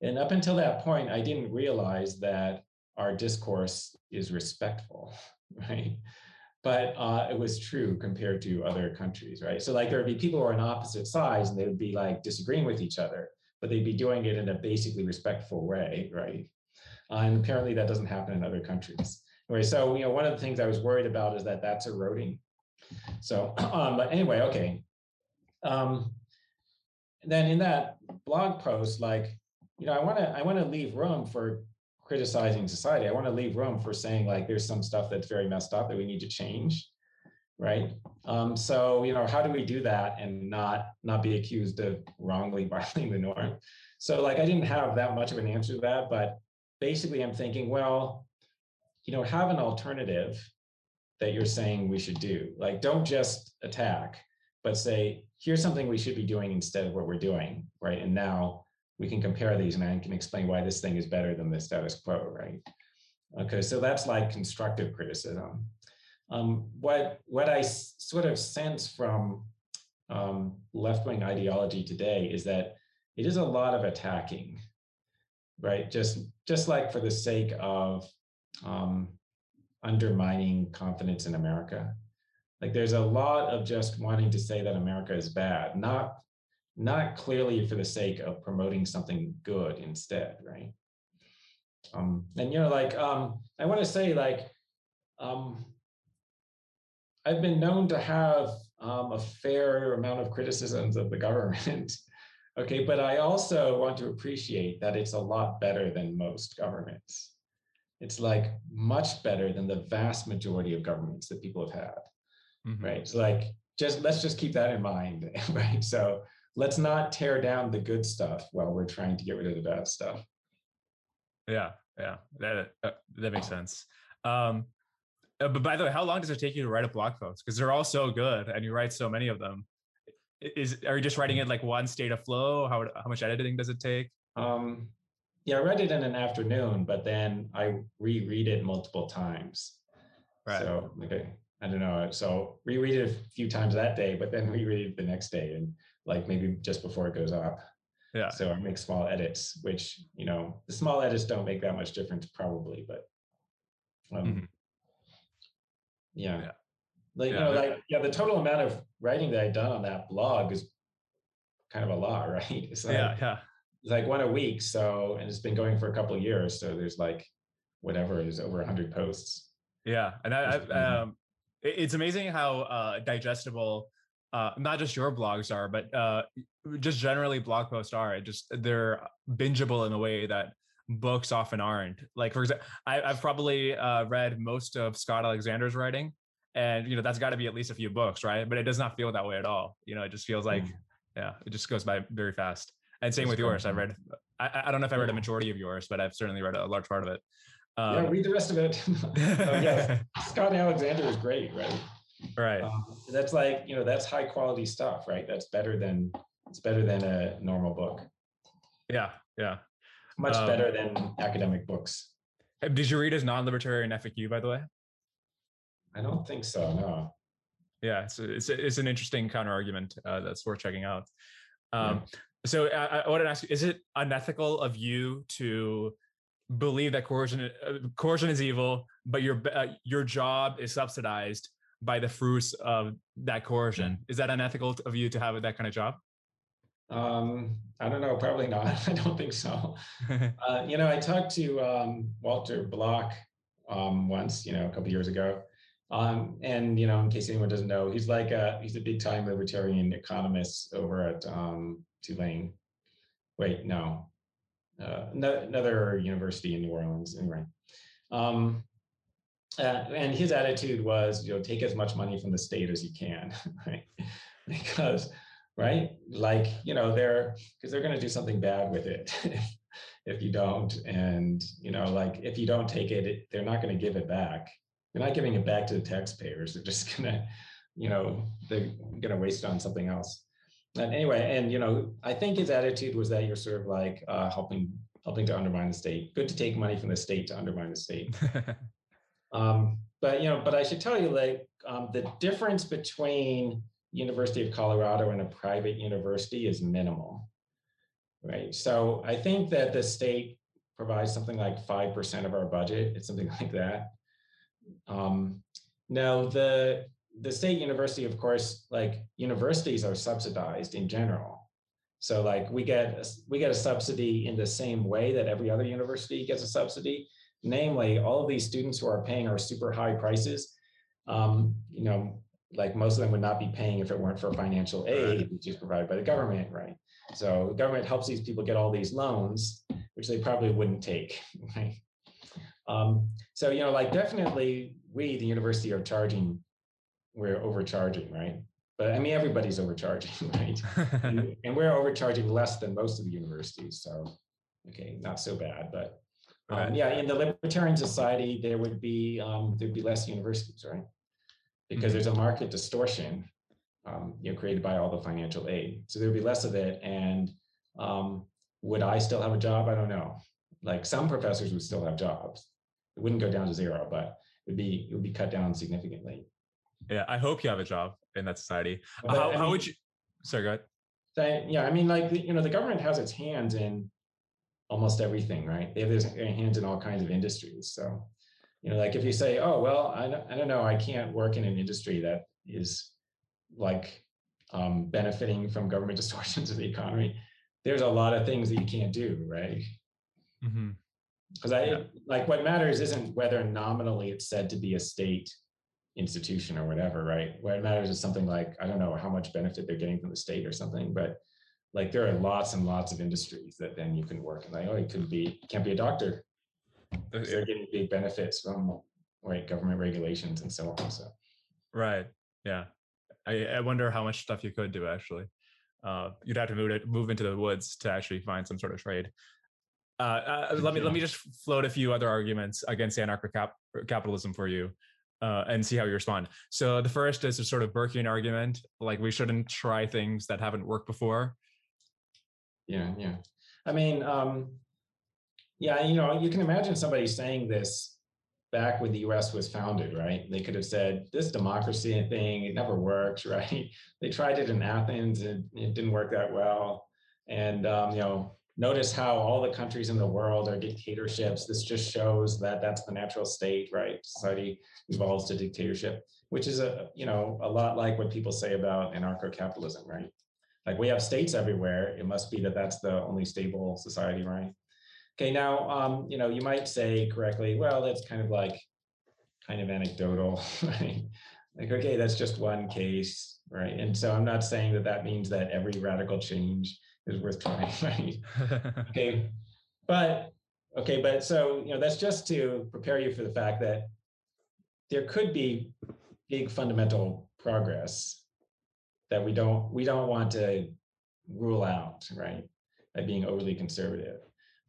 [SPEAKER 2] and up until that point, I didn't realize that our discourse is respectful, right? But uh, it was true compared to other countries, right? So like there would be people who are on opposite sides and they would be like disagreeing with each other, but they'd be doing it in a basically respectful way, right? And apparently that doesn't happen in other countries. Anyway, so you know, one of the things I was worried about is that that's eroding. So, um, but anyway, okay. Um, then in that blog post, like, you know, I want to I want to leave room for criticizing society. I want to leave room for saying like there's some stuff that's very messed up that we need to change, right? Um, so you know, how do we do that and not not be accused of wrongly violating the norm? So like I didn't have that much of an answer to that, but basically I'm thinking, well, you know, have an alternative that you're saying we should do. Like, don't just attack, but say, here's something we should be doing instead of what we're doing, right? And now we can compare these and I can explain why this thing is better than the status quo, right? Okay, so that's like constructive criticism. Um, what, what I sort of sense from um, left-wing ideology today is that it is a lot of attacking, right? Just, just like for the sake of um, undermining confidence in America. Like there's a lot of just wanting to say that America is bad, not not clearly for the sake of promoting something good instead, right? Um, and you know, like um, I want to say, like um, I've been known to have um, a fair amount of criticisms of the government. okay, but I also want to appreciate that it's a lot better than most governments. It's like much better than the vast majority of governments that people have had mm-hmm. right? So like just let's just keep that in mind right? So let's not tear down the good stuff while we're trying to get rid of the bad stuff.
[SPEAKER 1] Yeah yeah that uh, that makes sense. Um uh, but by the way how long does it take you to write a blog post because they're all so good and you write so many of them is are you just writing it like one state of flow how how much editing does it take
[SPEAKER 2] um yeah, I read it in an afternoon, but then I reread it multiple times. Right. So okay, I don't know. So reread it a few times that day, but then reread it the next day and like maybe just before it goes up. Yeah. So I make small edits, which you know the small edits don't make that much difference probably, but um, mm-hmm. Yeah. yeah. Like yeah, you know, like yeah, the total amount of writing that I've done on that blog is kind of a lot, right?
[SPEAKER 1] It's like, yeah, yeah
[SPEAKER 2] like one a week. So, and it's been going for a couple of years. So there's like whatever is over 100 posts.
[SPEAKER 1] Yeah, and I, I um, it's amazing how uh, digestible uh, not just your blogs are, but uh, just generally blog posts are. It just they're bingeable in a way that books often aren't. Like for example, I, have probably uh, read most of Scott Alexander's writing, and you know that's got to be at least a few books, right? But it does not feel that way at all. You know, it just feels like mm. yeah, it just goes by very fast. And same with yours. I read. I, I don't know if I read a majority of yours, but I've certainly read a large part of it.
[SPEAKER 2] Um, yeah, read the rest of it. oh, yeah, Scott Alexander is great, right?
[SPEAKER 1] Right. Um,
[SPEAKER 2] that's like you know that's high quality stuff, right? That's better than it's better than a normal book.
[SPEAKER 1] Yeah, yeah.
[SPEAKER 2] Much um, better than academic books.
[SPEAKER 1] Did you read his non-libertarian FAQ, by the way?
[SPEAKER 2] I don't think so. No.
[SPEAKER 1] Yeah, it's it's, it's an interesting counter argument uh, that's worth checking out. Um, yeah. So I, I want to ask you: Is it unethical of you to believe that coercion uh, coercion is evil, but your uh, your job is subsidized by the fruits of that coercion? Is that unethical of you to have that kind of job?
[SPEAKER 2] Um, I don't know. Probably not. I don't think so. uh, you know, I talked to um, Walter Block um, once, you know, a couple years ago. Um, and you know, in case anyone doesn't know, he's like a he's a big time libertarian economist over at um, Tulane. Wait, no, uh, no, another university in New Orleans. Anyway, um, uh, and his attitude was, you know, take as much money from the state as you can, right? because, right, like you know, they're because they're going to do something bad with it if you don't, and you know, like if you don't take it, it they're not going to give it back. They're not giving it back to the taxpayers. They're just gonna, you know, they're gonna waste it on something else and anyway, and you know, I think his attitude was that you're sort of like uh, helping helping to undermine the state. Good to take money from the state to undermine the state. um, but you know, but I should tell you, like um, the difference between University of Colorado and a private university is minimal. right? So I think that the state provides something like 5% of our budget. It's something like that. Um, now, the, the state university, of course, like universities are subsidized in general. So like we get, we get a subsidy in the same way that every other university gets a subsidy. Namely, all of these students who are paying our super high prices, um, you know, like most of them would not be paying if it weren't for financial aid, which is provided by the government, right? So the government helps these people get all these loans, which they probably wouldn't take, right? Um, so, you know, like definitely we, the university, are charging, we're overcharging, right? But I mean, everybody's overcharging, right? and, and, we're overcharging less than most of the universities. So, okay, not so bad. But um, yeah, in the libertarian society, there would be um, there'd be less universities, right? Because mm-hmm. there's a market distortion, um, you know, created by all the financial aid. So there'd be less of it. And um, would I still have a job? I don't know. Like some professors would still have jobs. It wouldn't go down to zero, but it would be it would be cut down significantly.
[SPEAKER 1] Yeah, I hope you have a job in that society. But, how, how mean, would you? Sorry, go ahead.
[SPEAKER 2] So, yeah, I mean, like you know, the government has its hands in almost everything, right? They have their hands in all kinds of industries. So, you know, like if you say, oh well, I don't, I don't know, I can't work in an industry that is like um, benefiting from government distortions of the economy. There's a lot of things that you can't do, right? Mm-hmm because I yeah. like what matters isn't whether nominally it's said to be a state institution or whatever, right? What matters is something like I don't know how much benefit they're getting from the state or something, but like there are lots and lots of industries that then you can work in. Like, oh, it could be can't be a doctor. They're getting big benefits from right government regulations and so on. So
[SPEAKER 1] right, yeah. I, I wonder how much stuff you could do actually. Uh, you'd have to move it, move into the woods to actually find some sort of trade. Uh, uh, let me let me just float a few other arguments against anarcho-capitalism for you, uh, and see how you respond. So the first is a sort of Burkean argument, like we shouldn't try things that haven't worked before.
[SPEAKER 2] Yeah, yeah. I mean, um, yeah, you know, you can imagine somebody saying this back when the U.S. was founded, right? They could have said this democracy thing it never works, right? They tried it in Athens and it didn't work that well, and um, you know notice how all the countries in the world are dictatorships. This just shows that that's the natural state, right? Society evolves to dictatorship, which is a you know a lot like what people say about anarcho-capitalism, right? Like we have states everywhere. It must be that that's the only stable society, right? Okay, now um, you know you might say correctly, well, that's kind of like kind of anecdotal, right? Like okay, that's just one case, right? And so I'm not saying that that means that every radical change is worth trying, right? okay, but okay, but so you know that's just to prepare you for the fact that there could be big fundamental progress that we don't we don't want to rule out, right? By being overly conservative.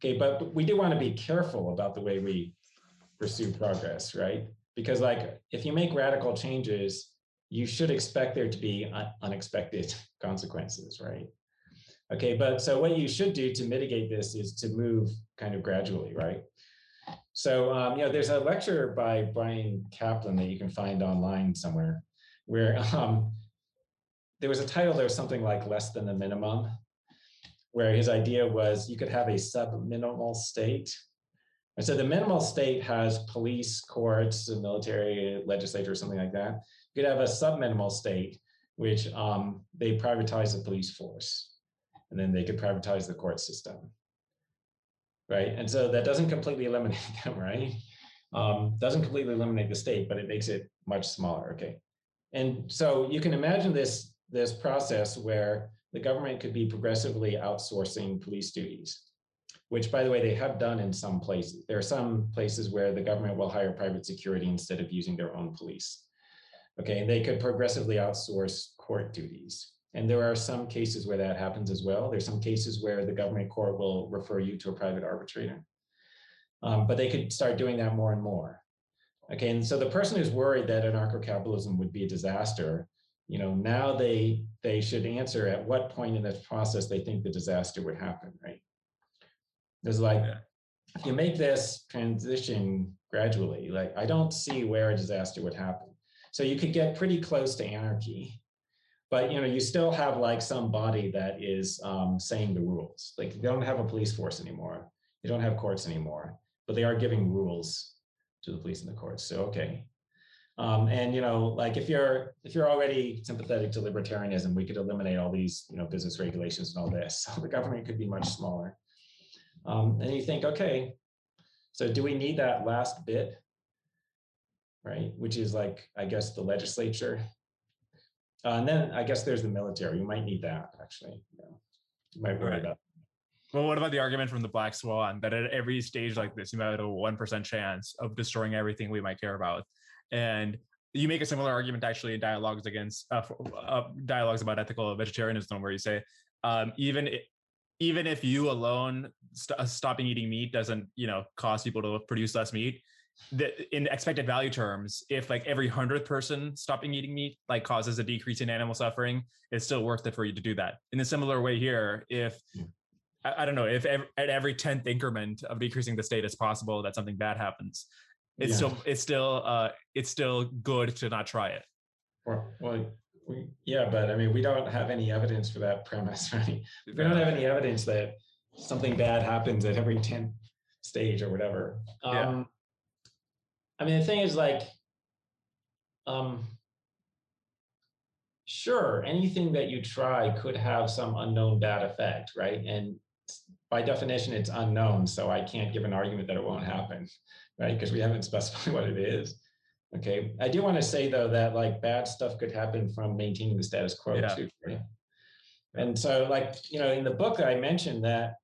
[SPEAKER 2] Okay, but we do want to be careful about the way we pursue progress, right? Because like if you make radical changes, you should expect there to be unexpected consequences, right? Okay, but so what you should do to mitigate this is to move kind of gradually, right? So, um, you know, there's a lecture by Bryan Caplan that you can find online somewhere where um, there was a title, there was something like less than the minimum, where his idea was you could have a sub-minimal state. And so the minimal state has police, courts, military, legislature, something like that. You could have a sub-minimal state, which um, they privatize the police force and then they could privatize the court system. Right. And so that doesn't completely eliminate them, right? Um, doesn't completely eliminate the state, but it makes it much smaller. Okay. And so you can imagine this, this process where the government could be progressively outsourcing police duties, which by the way, they have done in some places. There are some places where the government will hire private security instead of using their own police. Okay, and they could progressively outsource court duties. And there are some cases where that happens as well. There's some cases where the government court will refer you to a private arbitrator. Um, but they could start doing that more and more. Okay, and so the person who's worried that anarcho-capitalism would be a disaster, you know, now they they should answer at what point in this process they think the disaster would happen, right? There's like, if you make this transition gradually, like I don't see where a disaster would happen. So you could get pretty close to anarchy, but you know, you still have like some body that is um, saying the rules. Like they don't have a police force anymore. They don't have courts anymore, but they are giving rules to the police and the courts. So okay. Um, and you know, like if you're if you're already sympathetic to libertarianism, we could eliminate all these you know business regulations and all this. So the government could be much smaller. Um, and you think, okay, so do we need that last bit, right? Which is like, I guess, the legislature. Uh, and then I guess there's the military. You might need that actually. Yeah. You might worry right. about.
[SPEAKER 1] Well, what about the argument from the Black Swan that at every stage like this, you might have a one percent chance of destroying everything we might care about, and you make a similar argument actually in dialogues against uh, uh, dialogues about ethical vegetarianism, where you say um, even even if you alone st- uh, stopping eating meat doesn't you know cause people to produce less meat the, in expected value terms if like every hundredth person stopping eating meat like causes a decrease in animal suffering it's still worth it for you to do that in a similar way here if hmm. I, I, don't know if every, at every 10th increment of decreasing the state is possible that something bad happens it's yeah. still it's still uh it's still good to not try it
[SPEAKER 2] or well we, yeah, but I mean, we don't have any evidence for that premise, right? We don't have any evidence that something bad happens at every 10 stage or whatever. Yeah. Um, I mean, the thing is like, um, sure, anything that you try could have some unknown bad effect, right? And by definition, it's unknown, so I can't give an argument that it won't happen, right? Because we haven't specified what it is. Okay. I do want to say though that like bad stuff could happen from maintaining the status quo yeah. too. Right? And so like, you know, in the book I mentioned that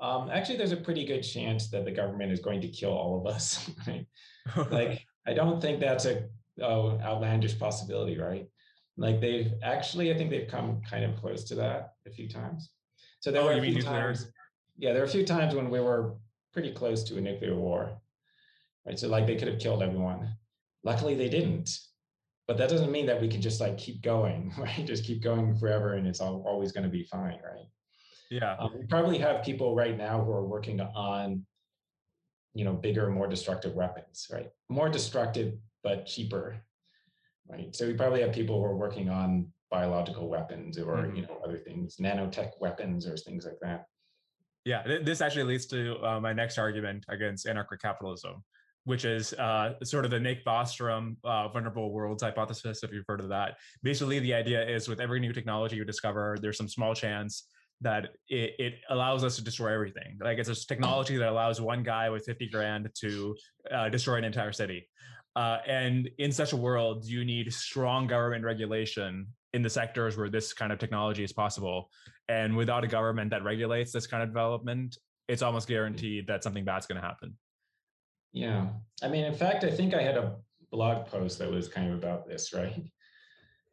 [SPEAKER 2] um, actually there's a pretty good chance that the government is going to kill all of us. Right? like I don't think that's a oh, outlandish possibility, right? Like they've actually, I think they've come kind of close to that a few times. So there oh, were a few times. Yeah, there were a few times when we were pretty close to a nuclear war. Right. So like they could have killed everyone. Luckily, they didn't. But that doesn't mean that we can just like keep going, right? Just keep going forever and it's all, always going to be fine, right?
[SPEAKER 1] Yeah.
[SPEAKER 2] Um, we probably have people right now who are working on, you know, bigger, more destructive weapons, right? More destructive, but cheaper, right? So we probably have people who are working on biological weapons or mm-hmm. you know other things, nanotech weapons or things like that.
[SPEAKER 1] Yeah, this actually leads to uh, my next argument against anarcho-capitalism, which is uh, sort of the Nick Bostrom uh, vulnerable worlds hypothesis, if you've heard of that. Basically, the idea is with every new technology you discover, there's some small chance that it, it allows us to destroy everything. Like it's a technology that allows one guy with 50 grand to uh, destroy an entire city. Uh, and in such a world, you need strong government regulation in the sectors where this kind of technology is possible. And without a government that regulates this kind of development, it's almost guaranteed that something bad's going to happen.
[SPEAKER 2] Yeah. I mean, in fact, I think I had a blog post that was kind of about this, right?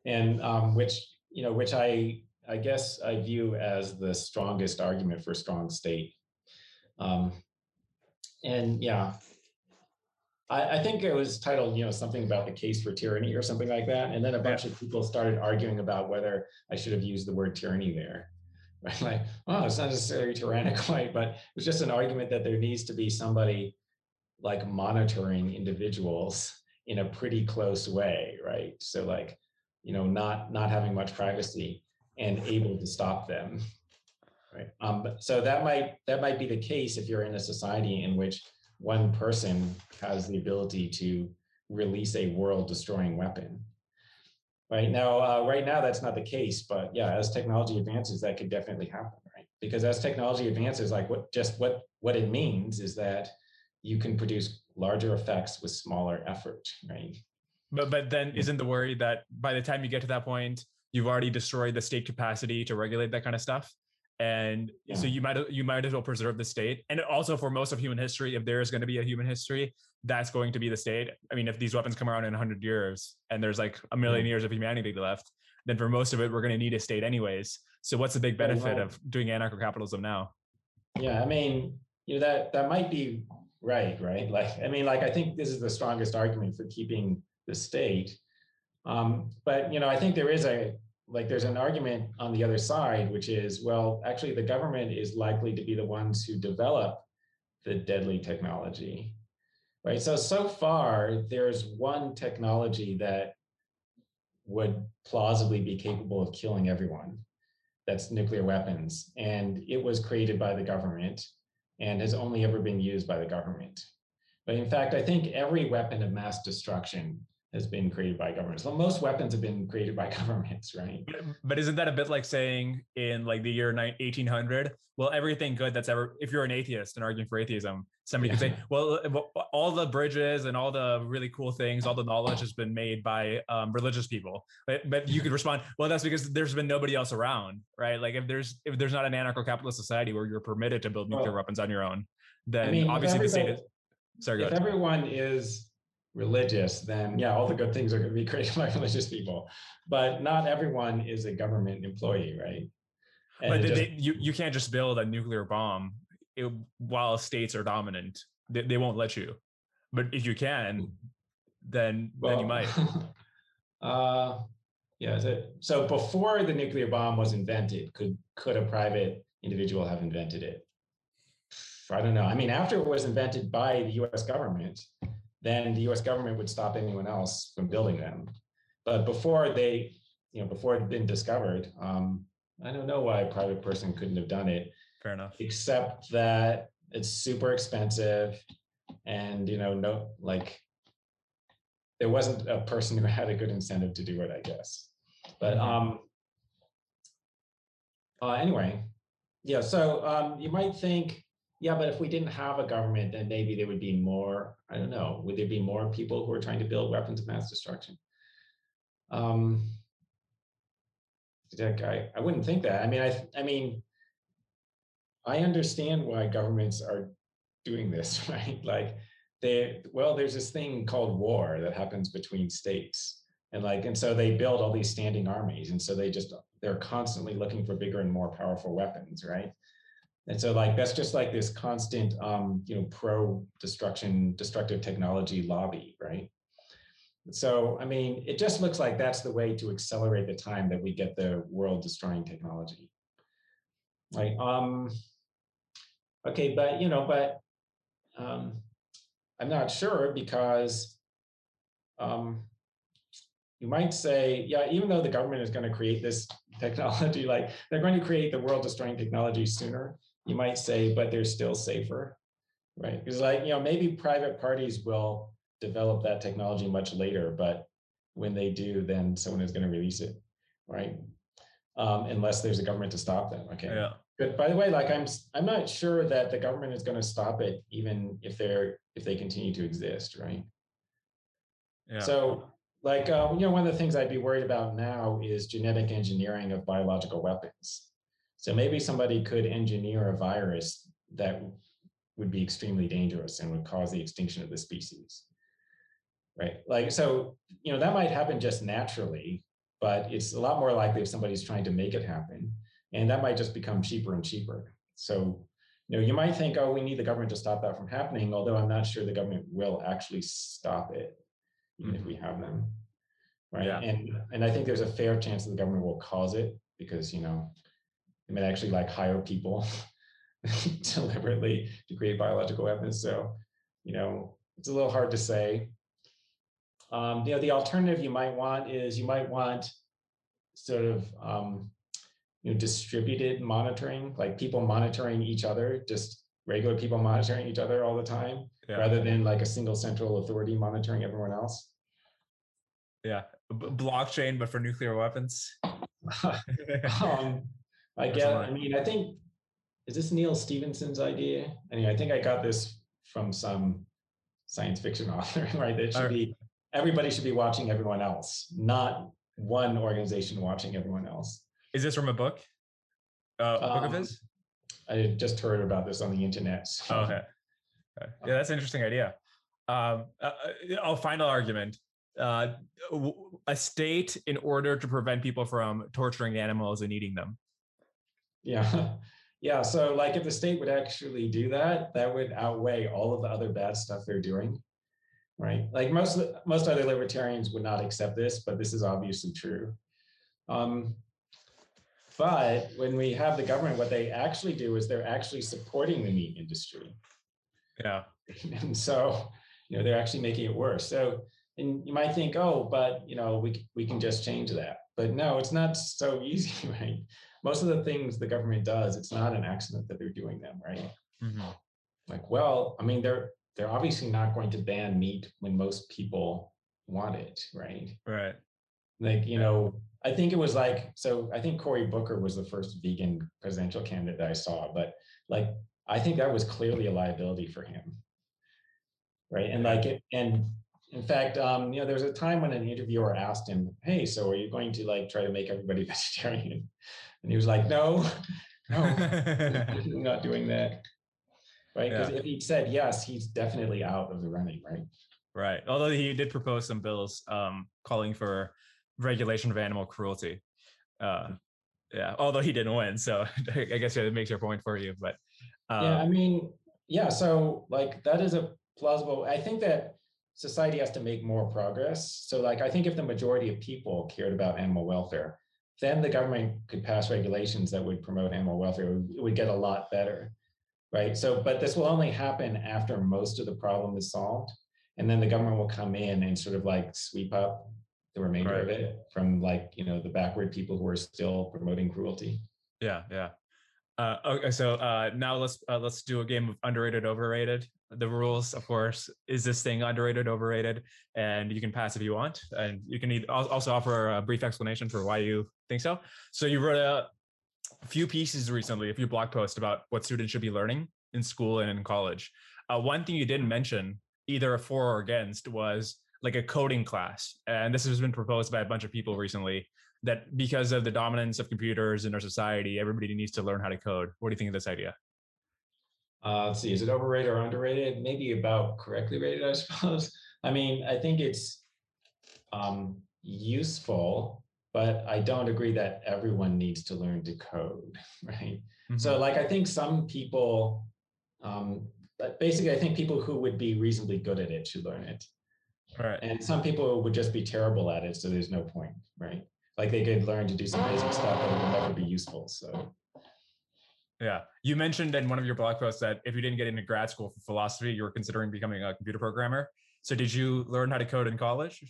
[SPEAKER 2] And um, which, you know, which I, I guess I view as the strongest argument for strong state. Um, and yeah, I, I, think it was titled, you know, something about the case for tyranny or something like that. And then a bunch of people started arguing about whether I should have used the word tyranny there. Right? Like, oh, it's not necessarily tyrannical, right? but it was just an argument that there needs to be somebody like monitoring individuals in a pretty close way, right? So like, you know, not not having much privacy and able to stop them, right? Um, so that might that might be the case if you're in a society in which one person has the ability to release a world-destroying weapon. Right now, uh, right now that's not the case, but yeah, as technology advances, that could definitely happen, right? Because as technology advances, like what just what what it means is that you can produce larger effects with smaller effort, right?
[SPEAKER 1] But but then isn't the worry that by the time you get to that point, you've already destroyed the state capacity to regulate that kind of stuff? And yeah. so you might you might as well preserve the state. And also for most of human history, if there is going to be a human history, that's going to be the state. I mean, if these weapons come around in 100 years and there's like a million years of humanity left, then for most of it, we're going to need a state anyways. So what's the big benefit of doing anarcho-capitalism now?
[SPEAKER 2] Yeah, I mean, you know that that might be Right, right. Like, I mean, like, I think this is the strongest argument for keeping the state. Um, but, you know, I think there is a, like, there's an argument on the other side, which is, well, actually, the government is likely to be the ones who develop the deadly technology, right? So, so far, there's one technology that would plausibly be capable of killing everyone. That's nuclear weapons. And it was created by the government and has only ever been used by the government. But in fact, I think every weapon of mass destruction has been created by governments. Well, most weapons have been created by governments, right?
[SPEAKER 1] But isn't that a bit like saying in like the year 1800, well, everything good that's ever, if you're an atheist and arguing for atheism, somebody yeah. could say, well, all the bridges and all the really cool things, all the knowledge has been made by um, religious people. But, but you could respond, well, that's because there's been nobody else around, right? Like if there's if there's not an anarcho-capitalist society where you're permitted to build nuclear well, weapons on your own, then I mean, obviously the state is.
[SPEAKER 2] Sorry, if everyone is religious, then yeah, all the good things are going to be created by religious people. But not everyone is a government employee, right?
[SPEAKER 1] And but they, just, they, you you can't just build a nuclear bomb it, while states are dominant. They, they won't let you. But if you can, then well, then you might.
[SPEAKER 2] uh, yeah. So before the nuclear bomb was invented, could could a private individual have invented it? I don't know. I mean, after it was invented by the U.S. government, then the US government would stop anyone else from building them. But before they, you know, before it had been discovered, um, I don't know why a private person couldn't have done it.
[SPEAKER 1] Fair enough.
[SPEAKER 2] Except that it's super expensive and, you know, no, like there wasn't a person who had a good incentive to do it, I guess. But mm-hmm. um, uh, anyway, yeah, so um, you might think yeah, but if we didn't have a government, then maybe there would be more, I don't know, would there be more people who are trying to build weapons of mass destruction? Um, I, I wouldn't think that. I mean, I, I mean, I understand why governments are doing this, right? Like they, well, there's this thing called war that happens between states. And like, and so they build all these standing armies. And so they just, they're constantly looking for bigger and more powerful weapons, right? And so like that's just like this constant um, you know, pro destruction, destructive technology lobby, right? So I mean, it just looks like that's the way to accelerate the time that we get the world destroying technology. Right. Um okay, but you know, but um I'm not sure because um you might say, yeah, even though the government is going to create this technology, like they're going to create the world destroying technology sooner, you might say, but they're still safer, right? Because like, you know, maybe private parties will develop that technology much later, but when they do, then someone is going to release it, right? Um, unless there's a government to stop them. Okay.
[SPEAKER 1] Yeah.
[SPEAKER 2] But by the way, like I'm, I'm not sure that the government is going to stop it, even if they're if they continue to exist, right? Yeah. So, like, uh, you know, one of the things I'd be worried about now is genetic engineering of biological weapons. So maybe somebody could engineer a virus that would be extremely dangerous and would cause the extinction of the species. Right. Like, so, you know, that might happen just naturally, but it's a lot more likely if somebody's trying to make it happen. And that might just become cheaper and cheaper. So, you know, you might think, oh, we need the government to stop that from happening, although I'm not sure the government will actually stop it, even mm-hmm. if we have them. Right. Yeah. And and I think there's a fair chance that the government will cause it because, you know, might actually like hire people deliberately to create biological weapons. So, you know, it's a little hard to say. Um, you know, the alternative you might want is you might want sort of um, you know distributed monitoring, like people monitoring each other, just regular people monitoring each other all the time, yeah. rather than like a single central authority monitoring everyone else.
[SPEAKER 1] Yeah, B- blockchain, but for nuclear weapons.
[SPEAKER 2] um, I get, I mean, I think, is this Neal Stephenson's idea? Anyway, I think I got this from some science fiction author, right? That should be, everybody should be watching everyone else, not one organization watching everyone else.
[SPEAKER 1] Is this from a book? Uh, a um, book of um, his?
[SPEAKER 2] I just heard about this on the internet.
[SPEAKER 1] So. Oh, okay. okay. Yeah, that's an interesting idea. Um, uh, oh, final argument. Uh, a state in order to prevent people from torturing animals and eating them.
[SPEAKER 2] Yeah. Yeah. So like if the state would actually do that, that would outweigh all of the other bad stuff they're doing. Right. Like most most other libertarians would not accept this, but this is obviously true. Um, but when we have the government, what they actually do is they're actually supporting the meat industry.
[SPEAKER 1] Yeah.
[SPEAKER 2] And so, you know, they're actually making it worse. So and you might think, oh, but you know, we we can just change that. But no, it's not so easy, right? Most of the things the government does, it's not an accident that they're doing them, right? Mm-hmm. Like, well, I mean, they're they're obviously not going to ban meat when most people want it, right?
[SPEAKER 1] Right.
[SPEAKER 2] Like, you know, I think it was like, so I think Cory Booker was the first vegan presidential candidate that I saw, but like, I think that was clearly a liability for him. Right. And like, it, and in fact, um, you know, there was a time when an interviewer asked him, Hey, so are you going to like try to make everybody vegetarian? And he was like, No, no, not doing that. Right. Because yeah. if he'd said yes, he's definitely out of the running, right?
[SPEAKER 1] Right. Although he did propose some bills um, calling for regulation of animal cruelty. Uh, yeah, although he didn't win, so I guess it makes your point for you. But
[SPEAKER 2] um, yeah, I mean, yeah. So like that is a plausible. I think that society has to make more progress. So like I think if the majority of people cared about animal welfare, then the government could pass regulations that would promote animal welfare. It would get a lot better, right? So, but this will only happen after most of the problem is solved, and then the government will come in and sort of like sweep up the remainder right. of it from like you know the backward people who are still promoting cruelty
[SPEAKER 1] yeah yeah uh, okay so uh, now let's uh, let's do a game of underrated overrated the rules of course is this thing underrated overrated and you can pass if you want and you can also offer a brief explanation for why you think so so you wrote a few pieces recently a few blog posts about what students should be learning in school and in college uh, one thing you didn't mention either for or against was like a coding class. And this has been proposed by a bunch of people recently that because of the dominance of computers in our society, everybody needs to learn how to code. What do you think of this idea?
[SPEAKER 2] Uh, let's see, is it overrated or underrated? Maybe about correctly rated, I suppose. I mean, I think it's um, useful, but I don't agree that everyone needs to learn to code, right? Mm-hmm. So, like, I think some people, um, basically, I think people who would be reasonably good at it should learn it.
[SPEAKER 1] Right.
[SPEAKER 2] And some people would just be terrible at it, so there's no point, right? Like they could learn to do some basic stuff, but it would never be useful. So
[SPEAKER 1] yeah. You mentioned in one of your blog posts that if you didn't get into grad school for philosophy, you were considering becoming a computer programmer. So did you learn how to code in college?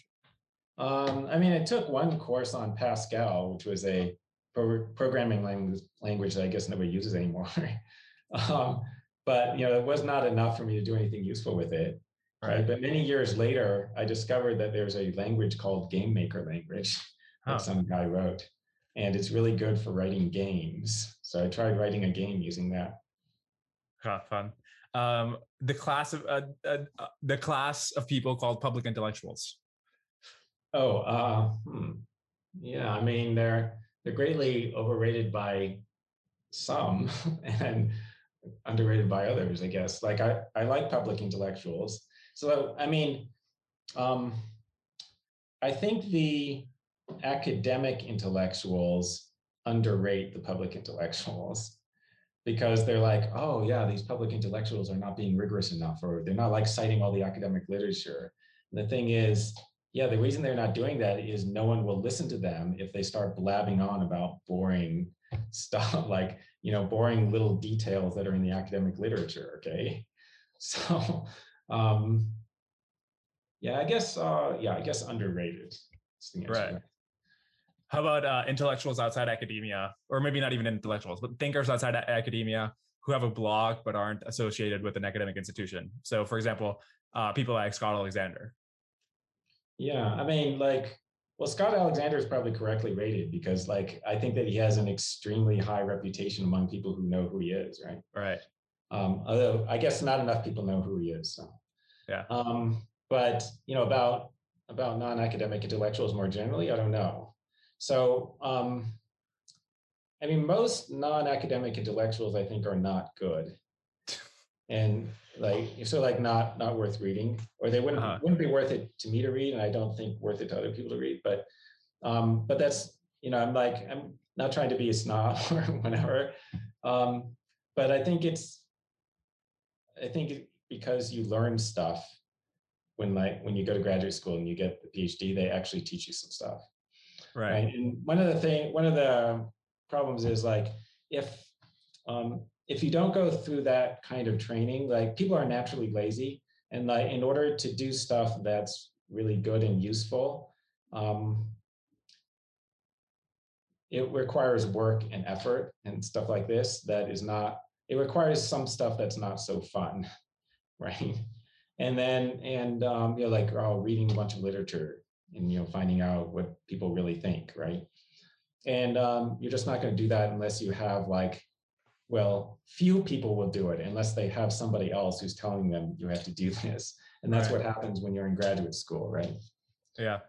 [SPEAKER 2] Um, I mean, I took one course on Pascal, which was a pro- programming language, language that I guess nobody uses anymore. um, but you know, it was not enough for me to do anything useful with it. Right. But many years later, I discovered that there's a language called Game Maker language that some guy wrote. And it's really good for writing games. So I tried writing a game using that.
[SPEAKER 1] Huh, fun. Um, the class of uh, uh, uh, the class of people called public intellectuals.
[SPEAKER 2] Oh, uh, hmm. yeah. I mean, they're they're greatly overrated by some and underrated by others. I guess. Like I I like public intellectuals. So, I mean, um, I think the academic intellectuals underrate the public intellectuals because they're like, oh, yeah, these public intellectuals are not being rigorous enough, or they're not like citing all the academic literature. And the thing is, yeah, the reason they're not doing that is no one will listen to them if they start blabbing on about boring stuff, like, you know, boring little details that are in the academic literature. Okay. So, um, yeah, I guess. Uh, yeah, I guess underrated.
[SPEAKER 1] Right. How about uh, intellectuals outside academia, or maybe not even intellectuals, but thinkers outside academia who have a blog but aren't associated with an academic institution? So, for example, uh, people like Scott Alexander.
[SPEAKER 2] Yeah, I mean, like, well, Scott Alexander is probably correctly rated because, like, I think that he has an extremely high reputation among people who know who he is, right?
[SPEAKER 1] Right.
[SPEAKER 2] Um, although I guess not enough people know who he is. So
[SPEAKER 1] yeah.
[SPEAKER 2] Um, but you know about about non-academic intellectuals more generally, I don't know. So um, I mean, most non-academic intellectuals I think are not good, and like so like not not worth reading, or they wouldn't uh-huh. wouldn't be worth it to me to read, and I don't think worth it to other people to read. But um, but that's you know I'm like I'm not trying to be a snob or whatever, um, but I think it's I think because you learn stuff when like when you go to graduate school and you get the PhD, they actually teach you some stuff.
[SPEAKER 1] Right. right?
[SPEAKER 2] And one of the thing, one of the problems is like if um, if you don't go through that kind of training, like people are naturally lazy, and like in order to do stuff that's really good and useful, um, it requires work and effort and stuff like this that is not, it requires some stuff that's not so fun, right? And then, and, um, you know, like oh, reading a bunch of literature and, you know, finding out what people really think, right? And um, you're just not going to do that unless you have like well, few people will do it unless they have somebody else who's telling them you have to do this. And that's right. what happens when you're in graduate school, right?
[SPEAKER 1] Yeah.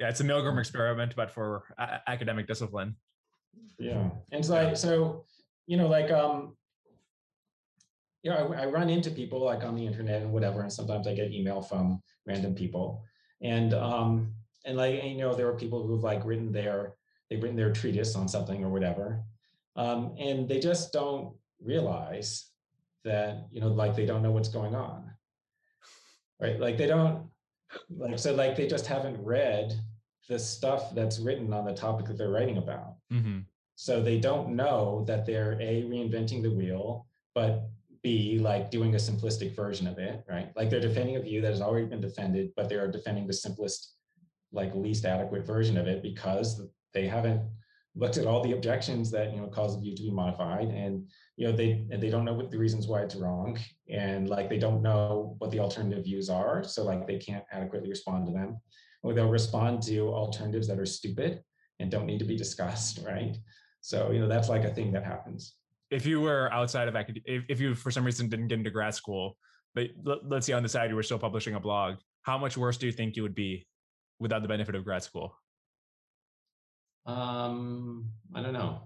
[SPEAKER 1] Yeah, it's a Milgram experiment, but for a- academic discipline.
[SPEAKER 2] Yeah. And so, like, so, you know, like, um, you know, I, I run into people like on the internet and whatever, and sometimes I get email from random people. And, um, and like, you know, there are people who've like written their, they've written their treatise on something or whatever um, and they just don't realize that, you know, like they don't know what's going on, right? Like they don't, like, so like they just haven't read the stuff that's written on the topic that they're writing about. Mm-hmm. So they don't know that they're A, reinventing the wheel, but B, like doing a simplistic version of it, right? Like they're defending a view that has already been defended, but they are defending the simplest, like least adequate version of it because they haven't looked at all the objections that you know cause the view to be modified. And you know they they don't know what the reasons why it's wrong. And like they don't know what the alternative views are. So like they can't adequately respond to them. Or they'll respond to alternatives that are stupid and don't need to be discussed right? So you know that's like a thing that happens
[SPEAKER 1] if you were outside of academia if, if you for some reason didn't get into grad school but let's say on the side you were still publishing a blog how much worse do you think you would be without the benefit of grad school
[SPEAKER 2] um, I don't know.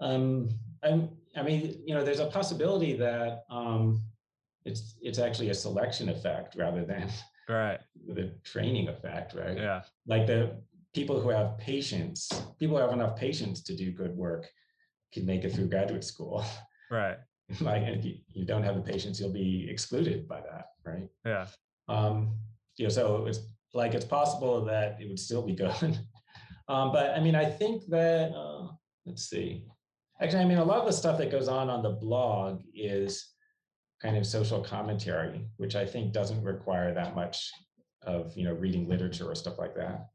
[SPEAKER 2] Um, I'm, I mean, you know, there's a possibility that um, it's it's actually a selection effect rather than
[SPEAKER 1] right
[SPEAKER 2] the training effect, right?
[SPEAKER 1] Yeah.
[SPEAKER 2] Like the people who have patience, people who have enough patience to do good work can make it through graduate school.
[SPEAKER 1] Right.
[SPEAKER 2] like if you, you don't have the patience, you'll be excluded by that, right?
[SPEAKER 1] Yeah.
[SPEAKER 2] Um, you know, so it's like it's possible that it would still be good. um, but I mean, I think that, uh, let's see. Actually, I mean, a lot of the stuff that goes on on the blog is kind of social commentary, which I think doesn't require that much of, you know, reading literature or stuff like that.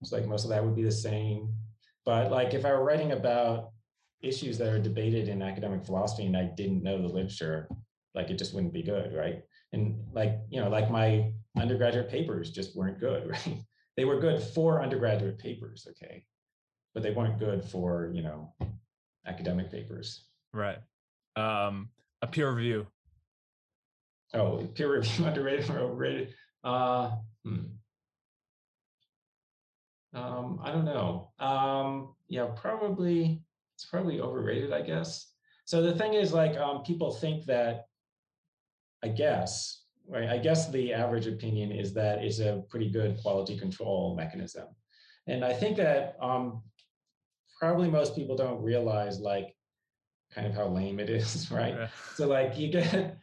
[SPEAKER 2] It's like most of that would be the same. But like if I were writing about issues that are debated in academic philosophy and I didn't know the literature, like it just wouldn't be good, right? And like, you know, like my undergraduate papers just weren't good, right? They were good for undergraduate papers, okay, but they weren't good for you know academic papers.
[SPEAKER 1] Right. Um, a peer review.
[SPEAKER 2] Oh, peer review underrated or overrated? Uh, hmm. Um, I don't know. Um, yeah, probably it's probably overrated, I guess. So the thing is, like, um, people think that, I guess, right? I guess the average opinion is that it's a pretty good quality control mechanism. And I think that um, probably most people don't realize like kind of how lame it is, right? Yeah. So like you get,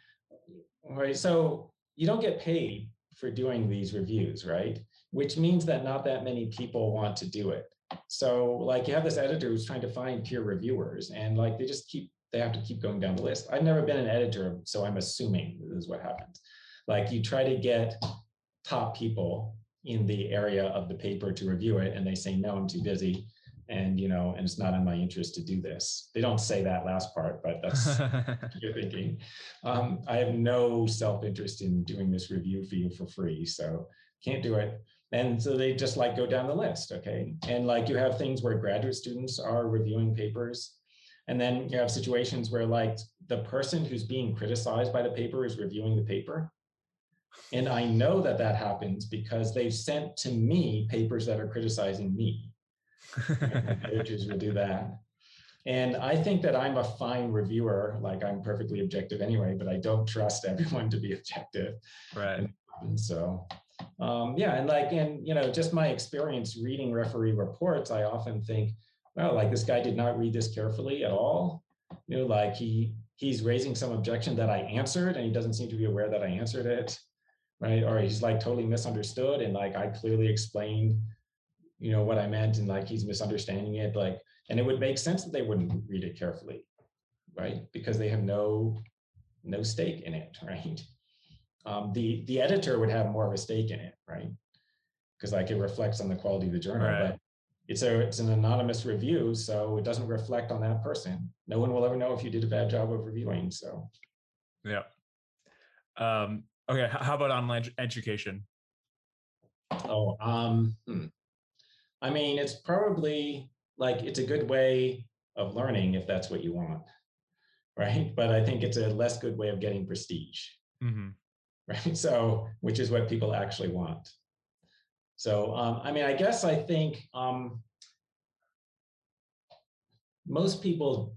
[SPEAKER 2] right? So you don't get paid for doing these reviews, right? Which means that not that many people want to do it. So like you have this editor who's trying to find peer reviewers and like they just keep, they have to keep going down the list. I've never been an editor, so I'm assuming this is what happens. Like you try to get top people in the area of the paper to review it and they say, no, I'm too busy. And, you know, and it's not in my interest to do this. They don't say that last part, but that's you're thinking. Um, I have no self-interest in doing this review for you for free. So can't do it. And so they just like go down the list. Okay. And like you have things where graduate students are reviewing papers and then you have situations where like the person who's being criticized by the paper is reviewing the paper and I know that that happens because they've sent to me papers that are criticizing me. Editors will do that. And I think that I'm a fine reviewer, like I'm perfectly objective anyway, but I don't trust everyone to be objective.
[SPEAKER 1] Right.
[SPEAKER 2] And so, um, yeah, and like, and you know, just my experience reading referee reports, I often think, well, like this guy did not read this carefully at all. You know, like he he's raising some objection that I answered, and he doesn't seem to be aware that I answered it right? Or he's like totally misunderstood and like I clearly explained, you know, what I meant and like he's misunderstanding it. Like, and it would make sense that they wouldn't read it carefully, right? Because they have no no stake in it, right? Um, the the editor would have more of a stake in it, right? Because like it reflects on the quality of the journal,
[SPEAKER 1] Right.
[SPEAKER 2] but it's a it's an anonymous review, so it doesn't reflect on that person. No one will ever know if you did a bad job of reviewing. So
[SPEAKER 1] Yeah. Um, okay. How about online ed- education?
[SPEAKER 2] Oh, um, hmm. I mean, it's probably like it's a good way of learning if that's what you want, right? But I think it's a less good way of getting prestige,
[SPEAKER 1] hmm
[SPEAKER 2] right? So, which is what people actually want. So, um, I mean, I guess I think um, most people,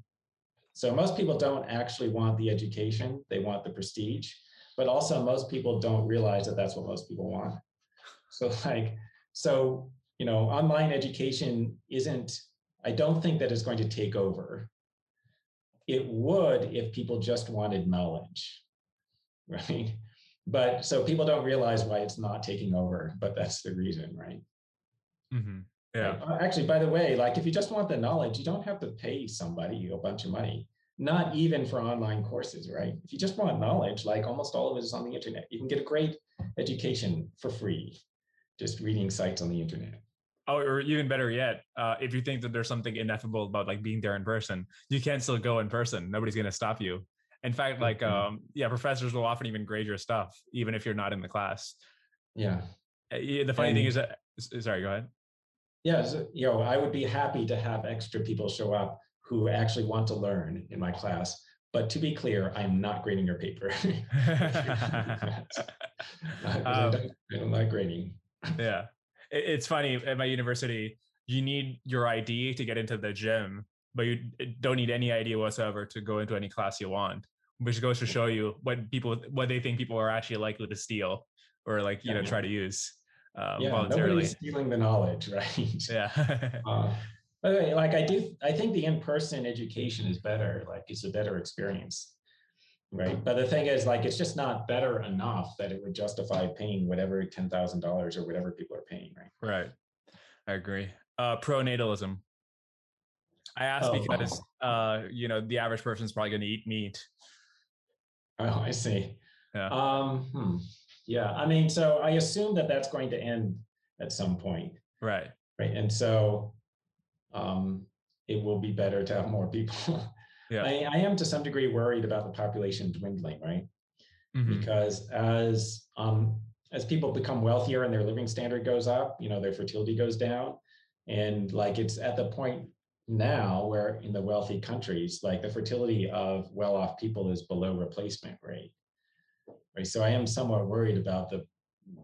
[SPEAKER 2] so most people don't actually want the education; they want the prestige. But also, most people don't realize that that's what most people want. So like, so, you know, online education isn't, I don't think that it's going to take over. It would if people just wanted knowledge, right? But so people don't realize why it's not taking over, but that's the reason, right?
[SPEAKER 1] hmm Yeah.
[SPEAKER 2] Uh, Actually, by the way, like if you just want the knowledge, you don't have to pay somebody a bunch of money, not even for online courses, right? If you just want knowledge, like almost all of it is on the internet. You can get a great education for free, just reading sites on the internet.
[SPEAKER 1] Oh, or even better yet, uh, if you think that there's something ineffable about like being there in person, you can still go in person. Nobody's going to stop you. In fact, like,
[SPEAKER 2] Mhm.
[SPEAKER 1] um, yeah, professors will often even grade your stuff, even if you're not in the class.
[SPEAKER 2] Yeah.
[SPEAKER 1] Yeah, The funny thing is that, sorry, go ahead.
[SPEAKER 2] Yeah, so, you know, I would be happy to have extra people show up who actually want to learn in my class. But to be clear, I'm not grading your paper. I
[SPEAKER 1] Um,
[SPEAKER 2] don't, I don't like grading.
[SPEAKER 1] yeah it's funny at my university you need your id to get into the gym but you don't need any idea whatsoever to go into any class you want which goes to show you what people what they think people are actually likely to steal or like you know try to use uh,
[SPEAKER 2] Yeah,
[SPEAKER 1] voluntarily
[SPEAKER 2] nobody's stealing the knowledge, right?
[SPEAKER 1] yeah
[SPEAKER 2] Uh, by the way, like I do, I think the in-person education is better. Like it's a better experience, right? But the thing is, like, it's just not better enough that it would justify paying whatever ten thousand dollars or whatever people are paying, right?
[SPEAKER 1] right i agree uh pronatalism i asked
[SPEAKER 2] Oh.
[SPEAKER 1] because uh you know the average person's probably going to eat meat
[SPEAKER 2] Oh, I see.
[SPEAKER 1] Yeah.
[SPEAKER 2] Um, hmm. Yeah, I mean, so I assume that that's going to end at some point,
[SPEAKER 1] right
[SPEAKER 2] right? And so um, it will be better to have more people.
[SPEAKER 1] Yeah.
[SPEAKER 2] I, I am to some degree worried about the population dwindling, right?
[SPEAKER 1] Mhm.
[SPEAKER 2] because as um, as people become wealthier and their living standard goes up, you know, their fertility goes down, and like it's at the point now where in the wealthy countries, like the fertility of well-off people is below replacement rate. Right. So I am somewhat worried about the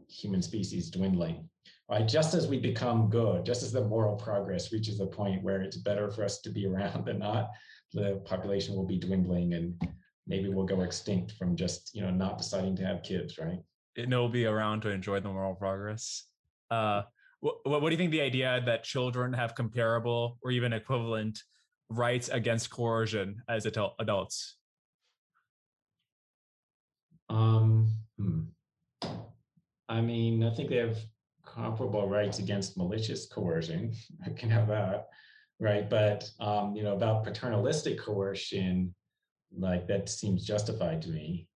[SPEAKER 2] human species dwindling. Right. Just as we become good, just as the moral progress reaches a point where it's better for us to be around than not, the population will be dwindling and maybe we'll go extinct from just you know not deciding to have kids right And
[SPEAKER 1] it will be around to enjoy the moral progress. Uh, what, what do you think the idea that children have comparable or even equivalent rights against coercion as adult, adults?
[SPEAKER 2] um hmm. i mean i think they have comparable rights against malicious coercion i can have that right but um you know about paternalistic coercion like that seems justified to me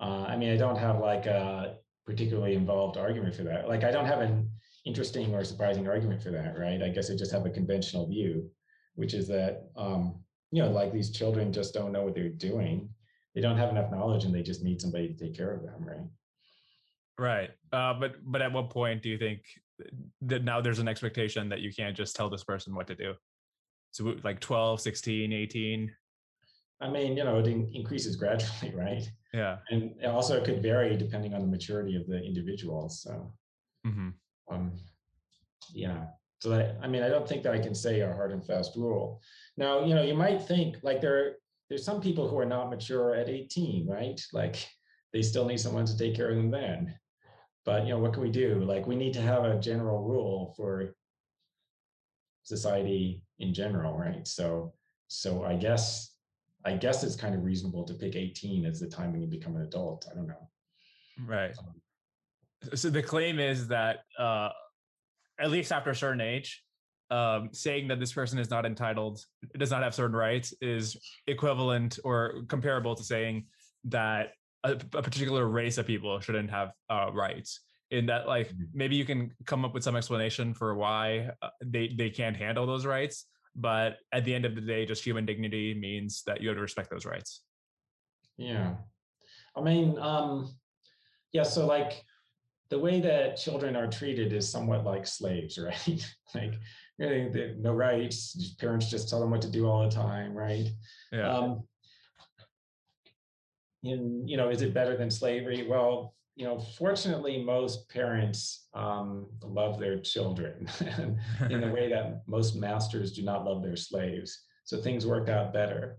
[SPEAKER 2] uh, i mean i don't have like a particularly involved argument for that like i don't have an interesting or surprising argument for that right i guess i just have a conventional view which is that um you know like these children just don't know what they're doing they don't have enough knowledge and they just need somebody to take care of them right
[SPEAKER 1] Right. Uh, but but at what point do you think that now there's an expectation that you can't just tell this person what to do? So like 12, 16, 18.
[SPEAKER 2] i mean you know it in- increases gradually right
[SPEAKER 1] Yeah.
[SPEAKER 2] and also it also could vary depending on the maturity of the individual so
[SPEAKER 1] hmm
[SPEAKER 2] um, yeah. So that, i mean i don't think that i can say a hard and fast rule. Now you know you might think like there there's some people who are not mature at 18 right? Like they still need someone to take care of them then. But you know what can we do? Like we need to have a general rule for society in general right? So so i guess i guess it's kind of reasonable to pick 18 as the time when you become an adult. I don't know.
[SPEAKER 1] Right. So the claim is that uh, at least after a certain age, um, saying that this person is not entitled, does not have certain rights, is equivalent or comparable to saying that a, a particular race of people shouldn't have uh, rights. In that like mm-hmm. maybe you can come up with some explanation for why uh, they they can't handle those rights but at the end of the day just human dignity means that you have to respect those rights.
[SPEAKER 2] Yeah. I mean um yeah so like the way that children are treated is somewhat like slaves right like really, no rights parents just tell them what to do all the time right yeah um in you know is it better than slavery well you know, fortunately, most parents um, love their children in the way that most masters do not love their slaves. So things worked out better,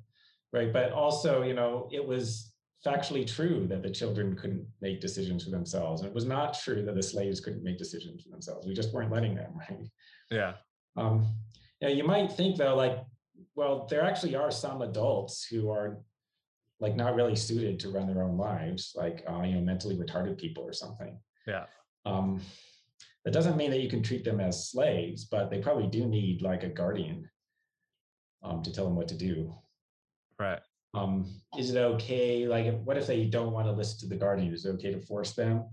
[SPEAKER 2] right? But also, you know, it was factually true that the children couldn't make decisions for themselves. And it was not true that the slaves couldn't make decisions for themselves. We just weren't letting them, right?
[SPEAKER 1] Yeah.
[SPEAKER 2] Um, you, know, you might think though, like, well, there actually are some adults who are like not really suited to run their own lives, like uh, you know mentally retarded people or something.
[SPEAKER 1] Yeah.
[SPEAKER 2] Um, that doesn't mean that you can treat them as slaves, but they probably do need like a guardian um, to tell them what to do.
[SPEAKER 1] Right.
[SPEAKER 2] Um, is it okay? Like, what if they don't want to listen to the guardian? Is it okay to force them?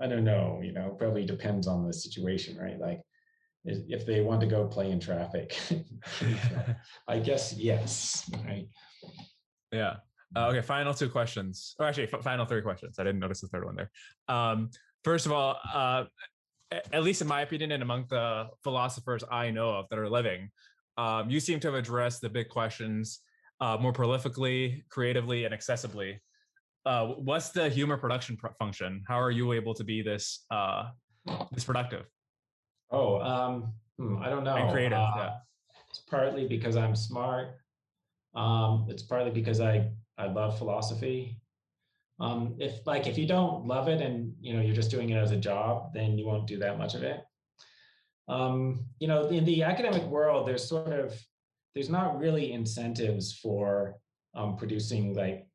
[SPEAKER 2] I don't know. You know, probably depends on the situation, right? Like, if they want to go play in traffic, I guess yes, right?
[SPEAKER 1] Yeah. Uh, okay, final two questions. Or actually, f- final three questions. I didn't notice the third one there. Um, first of all, uh, at least in my opinion, and among the philosophers I know of that are living, um, you seem to have addressed the big questions uh, more prolifically, creatively, and accessibly. Uh, what's the Huemer production pr- function? How are you able to be this uh, this productive?
[SPEAKER 2] Oh, um, hmm, I don't know.
[SPEAKER 1] And creative. Uh, yeah.
[SPEAKER 2] It's partly because I'm smart. Um, it's partly because I I love philosophy. Um, if like if you don't love it and you know you're just doing it as a job, then you won't do that much of it. Um, you know, in the academic world, there's sort of there's not really incentives for um, producing like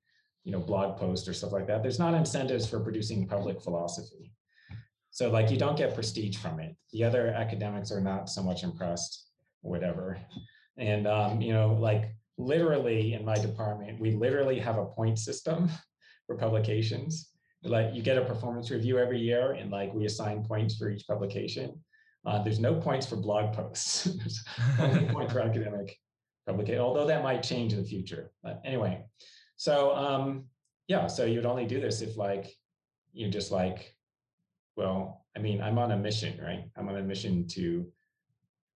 [SPEAKER 2] you know blog posts or stuff like that. There's not incentives for producing public philosophy. So like you don't get prestige from it. The other academics are not so much impressed, whatever. And um, you know, like literally in my department, we literally have a point system for publications. Like you get a performance review every year and like we assign points for each publication. Uh, there's no points for blog posts. only point for academic publication, although that might change in the future. But anyway, so um, yeah, so you'd only do this if like you're just like, well, I mean, I'm on a mission, right? I'm on a mission to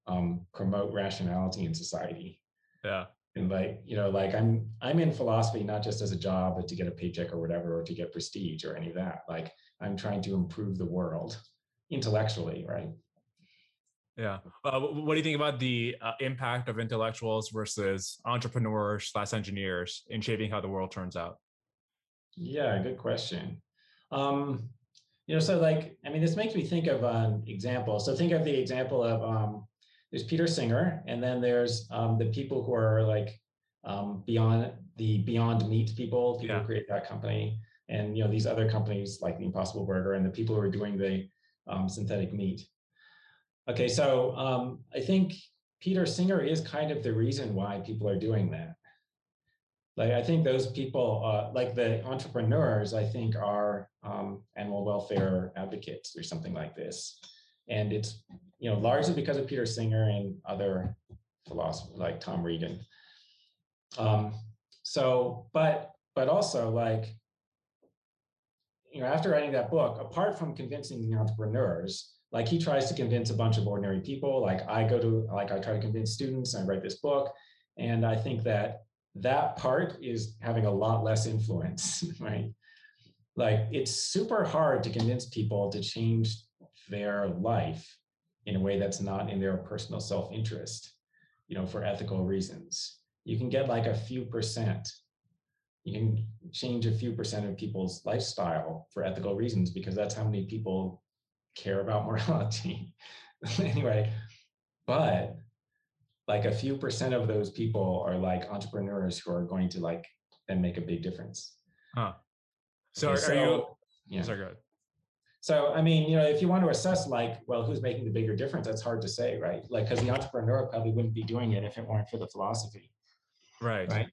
[SPEAKER 2] um, promote rationality in society.
[SPEAKER 1] Yeah
[SPEAKER 2] and like you know like i'm i'm in philosophy not just as a job but to get a paycheck or whatever or to get prestige or any of that like i'm trying to improve the world intellectually right
[SPEAKER 1] yeah uh, what do you think about the uh, impact of intellectuals versus entrepreneurs slash engineers in shaping how the world turns out
[SPEAKER 2] yeah good question um you know so like i mean this makes me think of an example so think of the example of um there's Peter Singer, and then there's um, the people who are like um, beyond the Beyond Meat people, people yeah. who create that company, and you know these other companies like the Impossible Burger, and the people who are doing the um, synthetic meat. Okay, so um, I think Peter Singer is kind of the reason why people are doing that. Like I think those people, uh, like the entrepreneurs, I think are um, animal welfare advocates or something like this and it's you know largely because of Peter Singer and other philosophers like Tom Regan. Um, so, but but also like you know after writing that book, apart from convincing the entrepreneurs, like he tries to convince a bunch of ordinary people. Like I go to like I try to convince students. I write this book, and I think that that part is having a lot less influence, right? Like it's super hard to convince people to change their life in a way that's not in their personal self-interest, you know, for ethical reasons. You can get like a few percent. You can change a few percent of people's lifestyle for ethical reasons because that's how many people care about morality. anyway, but like a few percent of those people are like entrepreneurs who are going to like then make a big difference.
[SPEAKER 1] Huh. So, are, so you? Yeah. Sorry, go ahead.
[SPEAKER 2] So, I mean, you know, if you want to assess like, well, who's making the bigger difference, that's hard to say, right? Like, because the entrepreneur probably wouldn't be doing it if it weren't for the philosophy.
[SPEAKER 1] Right.
[SPEAKER 2] Right.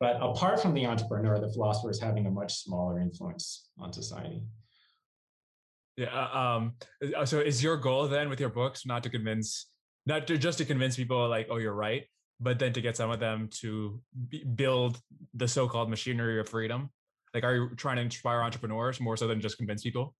[SPEAKER 2] but apart from the entrepreneur, the philosopher is having a much smaller influence on society.
[SPEAKER 1] Yeah. Uh, um, uh, so is your goal then with your books not to convince, not to just to convince people like, oh, you're right, but then to get some of them to build the so-called machinery of freedom? Like, are you trying to inspire entrepreneurs more so than just convince people?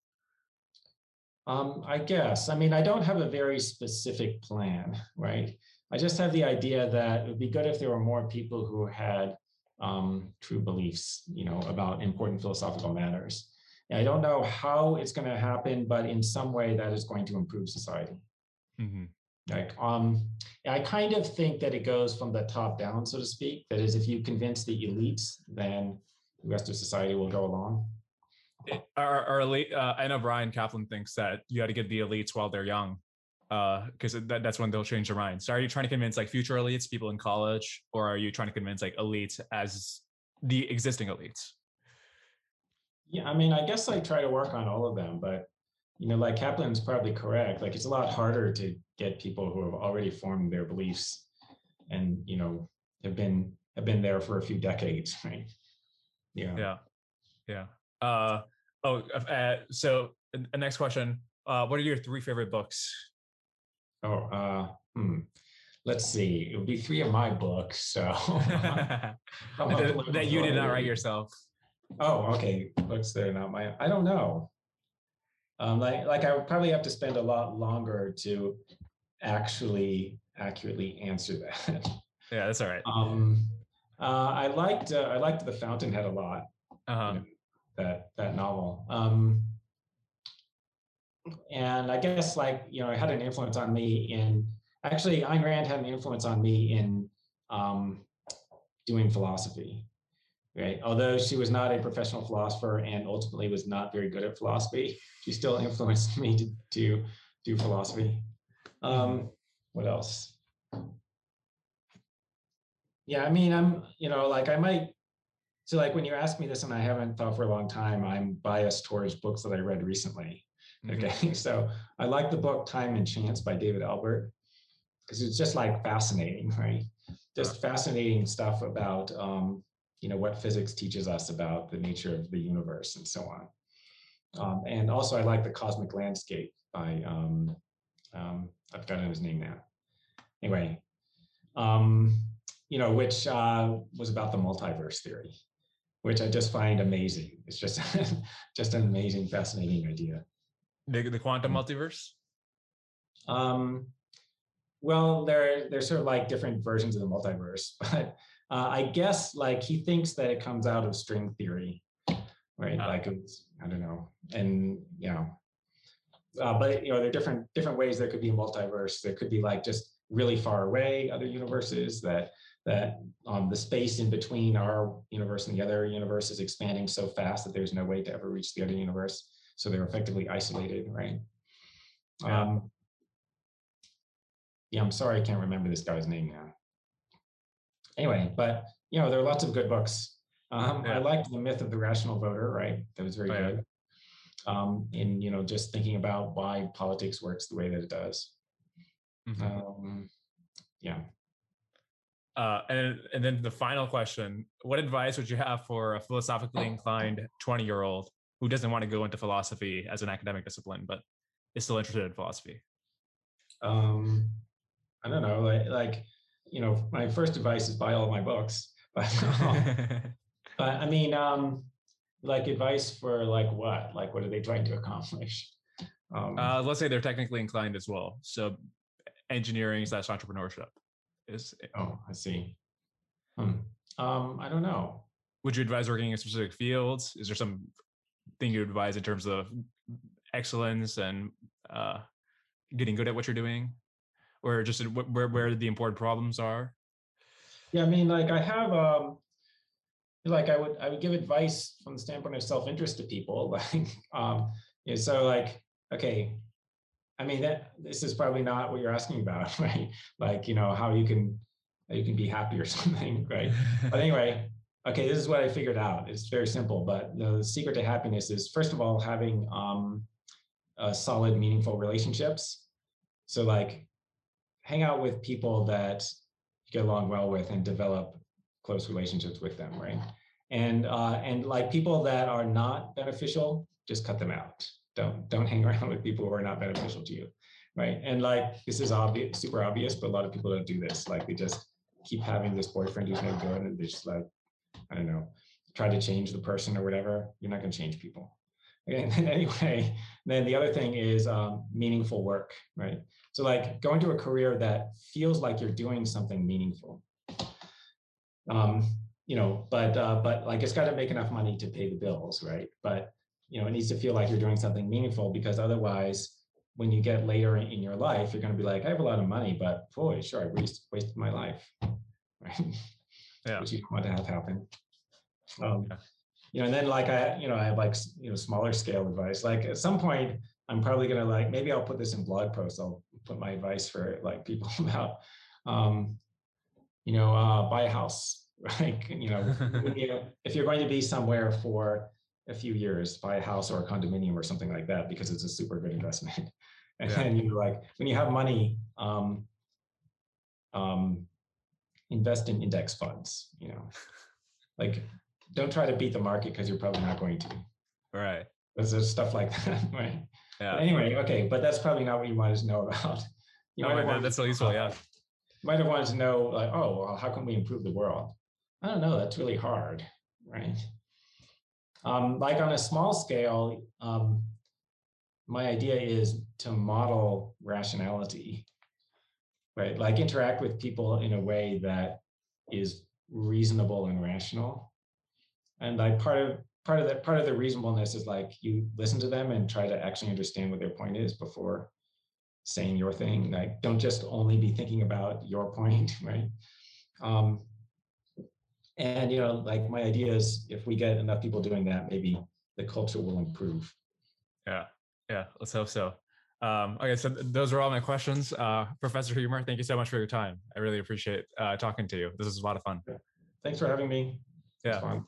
[SPEAKER 2] Um, I guess. I mean, I don't have a very specific plan, right? I just have the idea that it would be good if there were more people who had um, true beliefs, you know, about important philosophical matters. And I don't know how it's going to happen, but in some way that is going to improve society. Mm-hmm. Like, um, I kind of think that it goes from the top down, so to speak. That is, if you convince the elites, then the rest of society will go along.
[SPEAKER 1] Our, our elite, uh, I know Bryan Caplan thinks that you got to get the elites while they're young because uh, that, that's when they'll change their minds. So are you trying to convince like future elites, people in college, or are you trying to convince like elites as the existing elites?
[SPEAKER 2] Yeah, I mean, I guess I try to work on all of them, but you know, like Caplan's probably correct. Like it's a lot harder to get people who have already formed their beliefs and you know have been have been there for a few decades, right?
[SPEAKER 1] Yeah. Yeah. Yeah. Uh, oh, uh, so the next question. Uh, what are your three favorite books
[SPEAKER 2] Oh, uh, hmm. Let's see. It would be three of my books. So that,
[SPEAKER 1] that you did not write yourself.
[SPEAKER 2] Oh, okay. Books that are not my. I don't know. Um, like, like I would probably have to spend a lot longer to actually accurately answer that.
[SPEAKER 1] Yeah, that's all right.
[SPEAKER 2] Um, uh, I liked uh, I liked The Fountainhead a lot. Uh-huh. You know, that that novel. Um, and I guess like you know, it had an influence on me in actually Ayn Rand had an influence on me in um, doing philosophy. Right. Although she was not a professional philosopher and ultimately was not very good at philosophy, she still influenced me to, to do philosophy. Um, what else? Yeah, I mean, I'm, you know, like I might, so like when you ask me this and I haven't thought for a long time, I'm biased towards books that I read recently. Okay, mm-hmm. so I like the book Time and Chance by David Albert because it's just like fascinating, right? Just fascinating stuff about um, you know what physics teaches us about the nature of the universe and so on. Um, and also, I like the Cosmic Landscape by um, um, I've forgotten his name now. Anyway, um, you know, which uh, was about the multiverse theory, which I just find amazing. It's just just an amazing, fascinating idea.
[SPEAKER 1] The, the quantum mm. multiverse?
[SPEAKER 2] Um, well, they're they're sort of like different versions of the multiverse, but uh, I guess like he thinks that it comes out of string theory, right? Uh, like it's I don't know, and you know, uh, but you know, there are different different ways there could be a multiverse. There could be like just really far away other universes that that um, the space in between our universe and the other universe is expanding so fast that there's no way to ever reach the other universe so they're effectively isolated, right? Yeah. Um, yeah, I'm sorry, I can't remember this guy's name now. Anyway, but you know, there are lots of good books. Um, yeah. I liked the myth of the rational voter, right? That was very oh, good. Um, in you know, just thinking about why politics works the way that it does. Mm-hmm. Um, yeah.
[SPEAKER 1] Uh, and and then the final question: What advice would you have for a philosophically inclined twenty year old who doesn't want to go into philosophy as an academic discipline, but is still interested in philosophy?
[SPEAKER 2] Um, I don't know. Like, like, you know, my first advice is buy all my books. But, but I mean, um, like advice for like what? Like, what are they trying to accomplish?
[SPEAKER 1] Um, uh, let's say they're technically inclined as well. So, engineering slash entrepreneurship is.
[SPEAKER 2] Oh, I see. Hmm. Um, I don't know.
[SPEAKER 1] Would you advise working in specific fields? Is there some thing you advise in terms of excellence and uh, getting good at what you're doing, or just where where the important problems are?
[SPEAKER 2] Yeah, I mean, like I have, um, like I would I would give advice from the standpoint of self interest to people, like, um, yeah, so like, okay, I mean that this is probably not what you're asking about, right? Like, you know, how you can how you can be happy or something, right? but anyway, okay, this is what I figured out. It's very simple, but the secret to happiness is first of all having um, solid, meaningful relationships. So like, hang out with people that you get along well with and develop close relationships with them, right? And uh, and like people that are not beneficial, just cut them out. Don't don't hang around with people who are not beneficial to you, right? And like this is obvious, super obvious, but a lot of people don't do this. Like they just keep having this boyfriend who's no good, and they just like I don't know, try to change the person or whatever. You're not going to change people. And then anyway, then the other thing is um, meaningful work, right? So like going to a career that feels like you're doing something meaningful. Um, you know, but uh, but like it's got to make enough money to pay the bills, right? But you know, it needs to feel like you're doing something meaningful because otherwise, when you get later in, your life, you're going to be like, I have a lot of money, but boy, sure, I wasted wasted my life, right?
[SPEAKER 1] Yeah.
[SPEAKER 2] Which you don't want to have happen. Um, yeah. You know, and then like I, you know, I have like you know smaller scale advice. Like at some point, I'm probably gonna like maybe I'll put this in blog posts. I'll put my advice for like people about, um, you know, uh, buy a house. Like, You know, you know, if you're going to be somewhere for a few years, buy a house or a condominium or something like that because it's a super good investment. And yeah. then you like when you have money, um, um, invest in index funds. You know, like don't try to beat the market because you're probably not going to.
[SPEAKER 1] Right.
[SPEAKER 2] There's stuff like that, right? Yeah. But anyway, okay, but that's probably not what you wanted to know about. You
[SPEAKER 1] no, might that's so useful, yeah.
[SPEAKER 2] You might have wanted to know, like, oh, well, how can we improve the world? I don't know. That's really hard, right? Um, like on a small scale, um, my idea is to model rationality, right? Like interact with people in a way that is reasonable and rational. And like part of part of that part of the reasonableness is like you listen to them and try to actually understand what their point is before saying your thing. Like don't just only be thinking about your point, right? Um, and you know, like my idea is if we get enough people doing that, maybe the culture will improve.
[SPEAKER 1] Yeah, yeah, let's hope so. Um, okay, so those are all my questions. Uh, Professor Huemer, thank you so much for your time. I really appreciate uh, talking to you. This was a lot of fun.
[SPEAKER 2] Thanks for having me.
[SPEAKER 1] Yeah.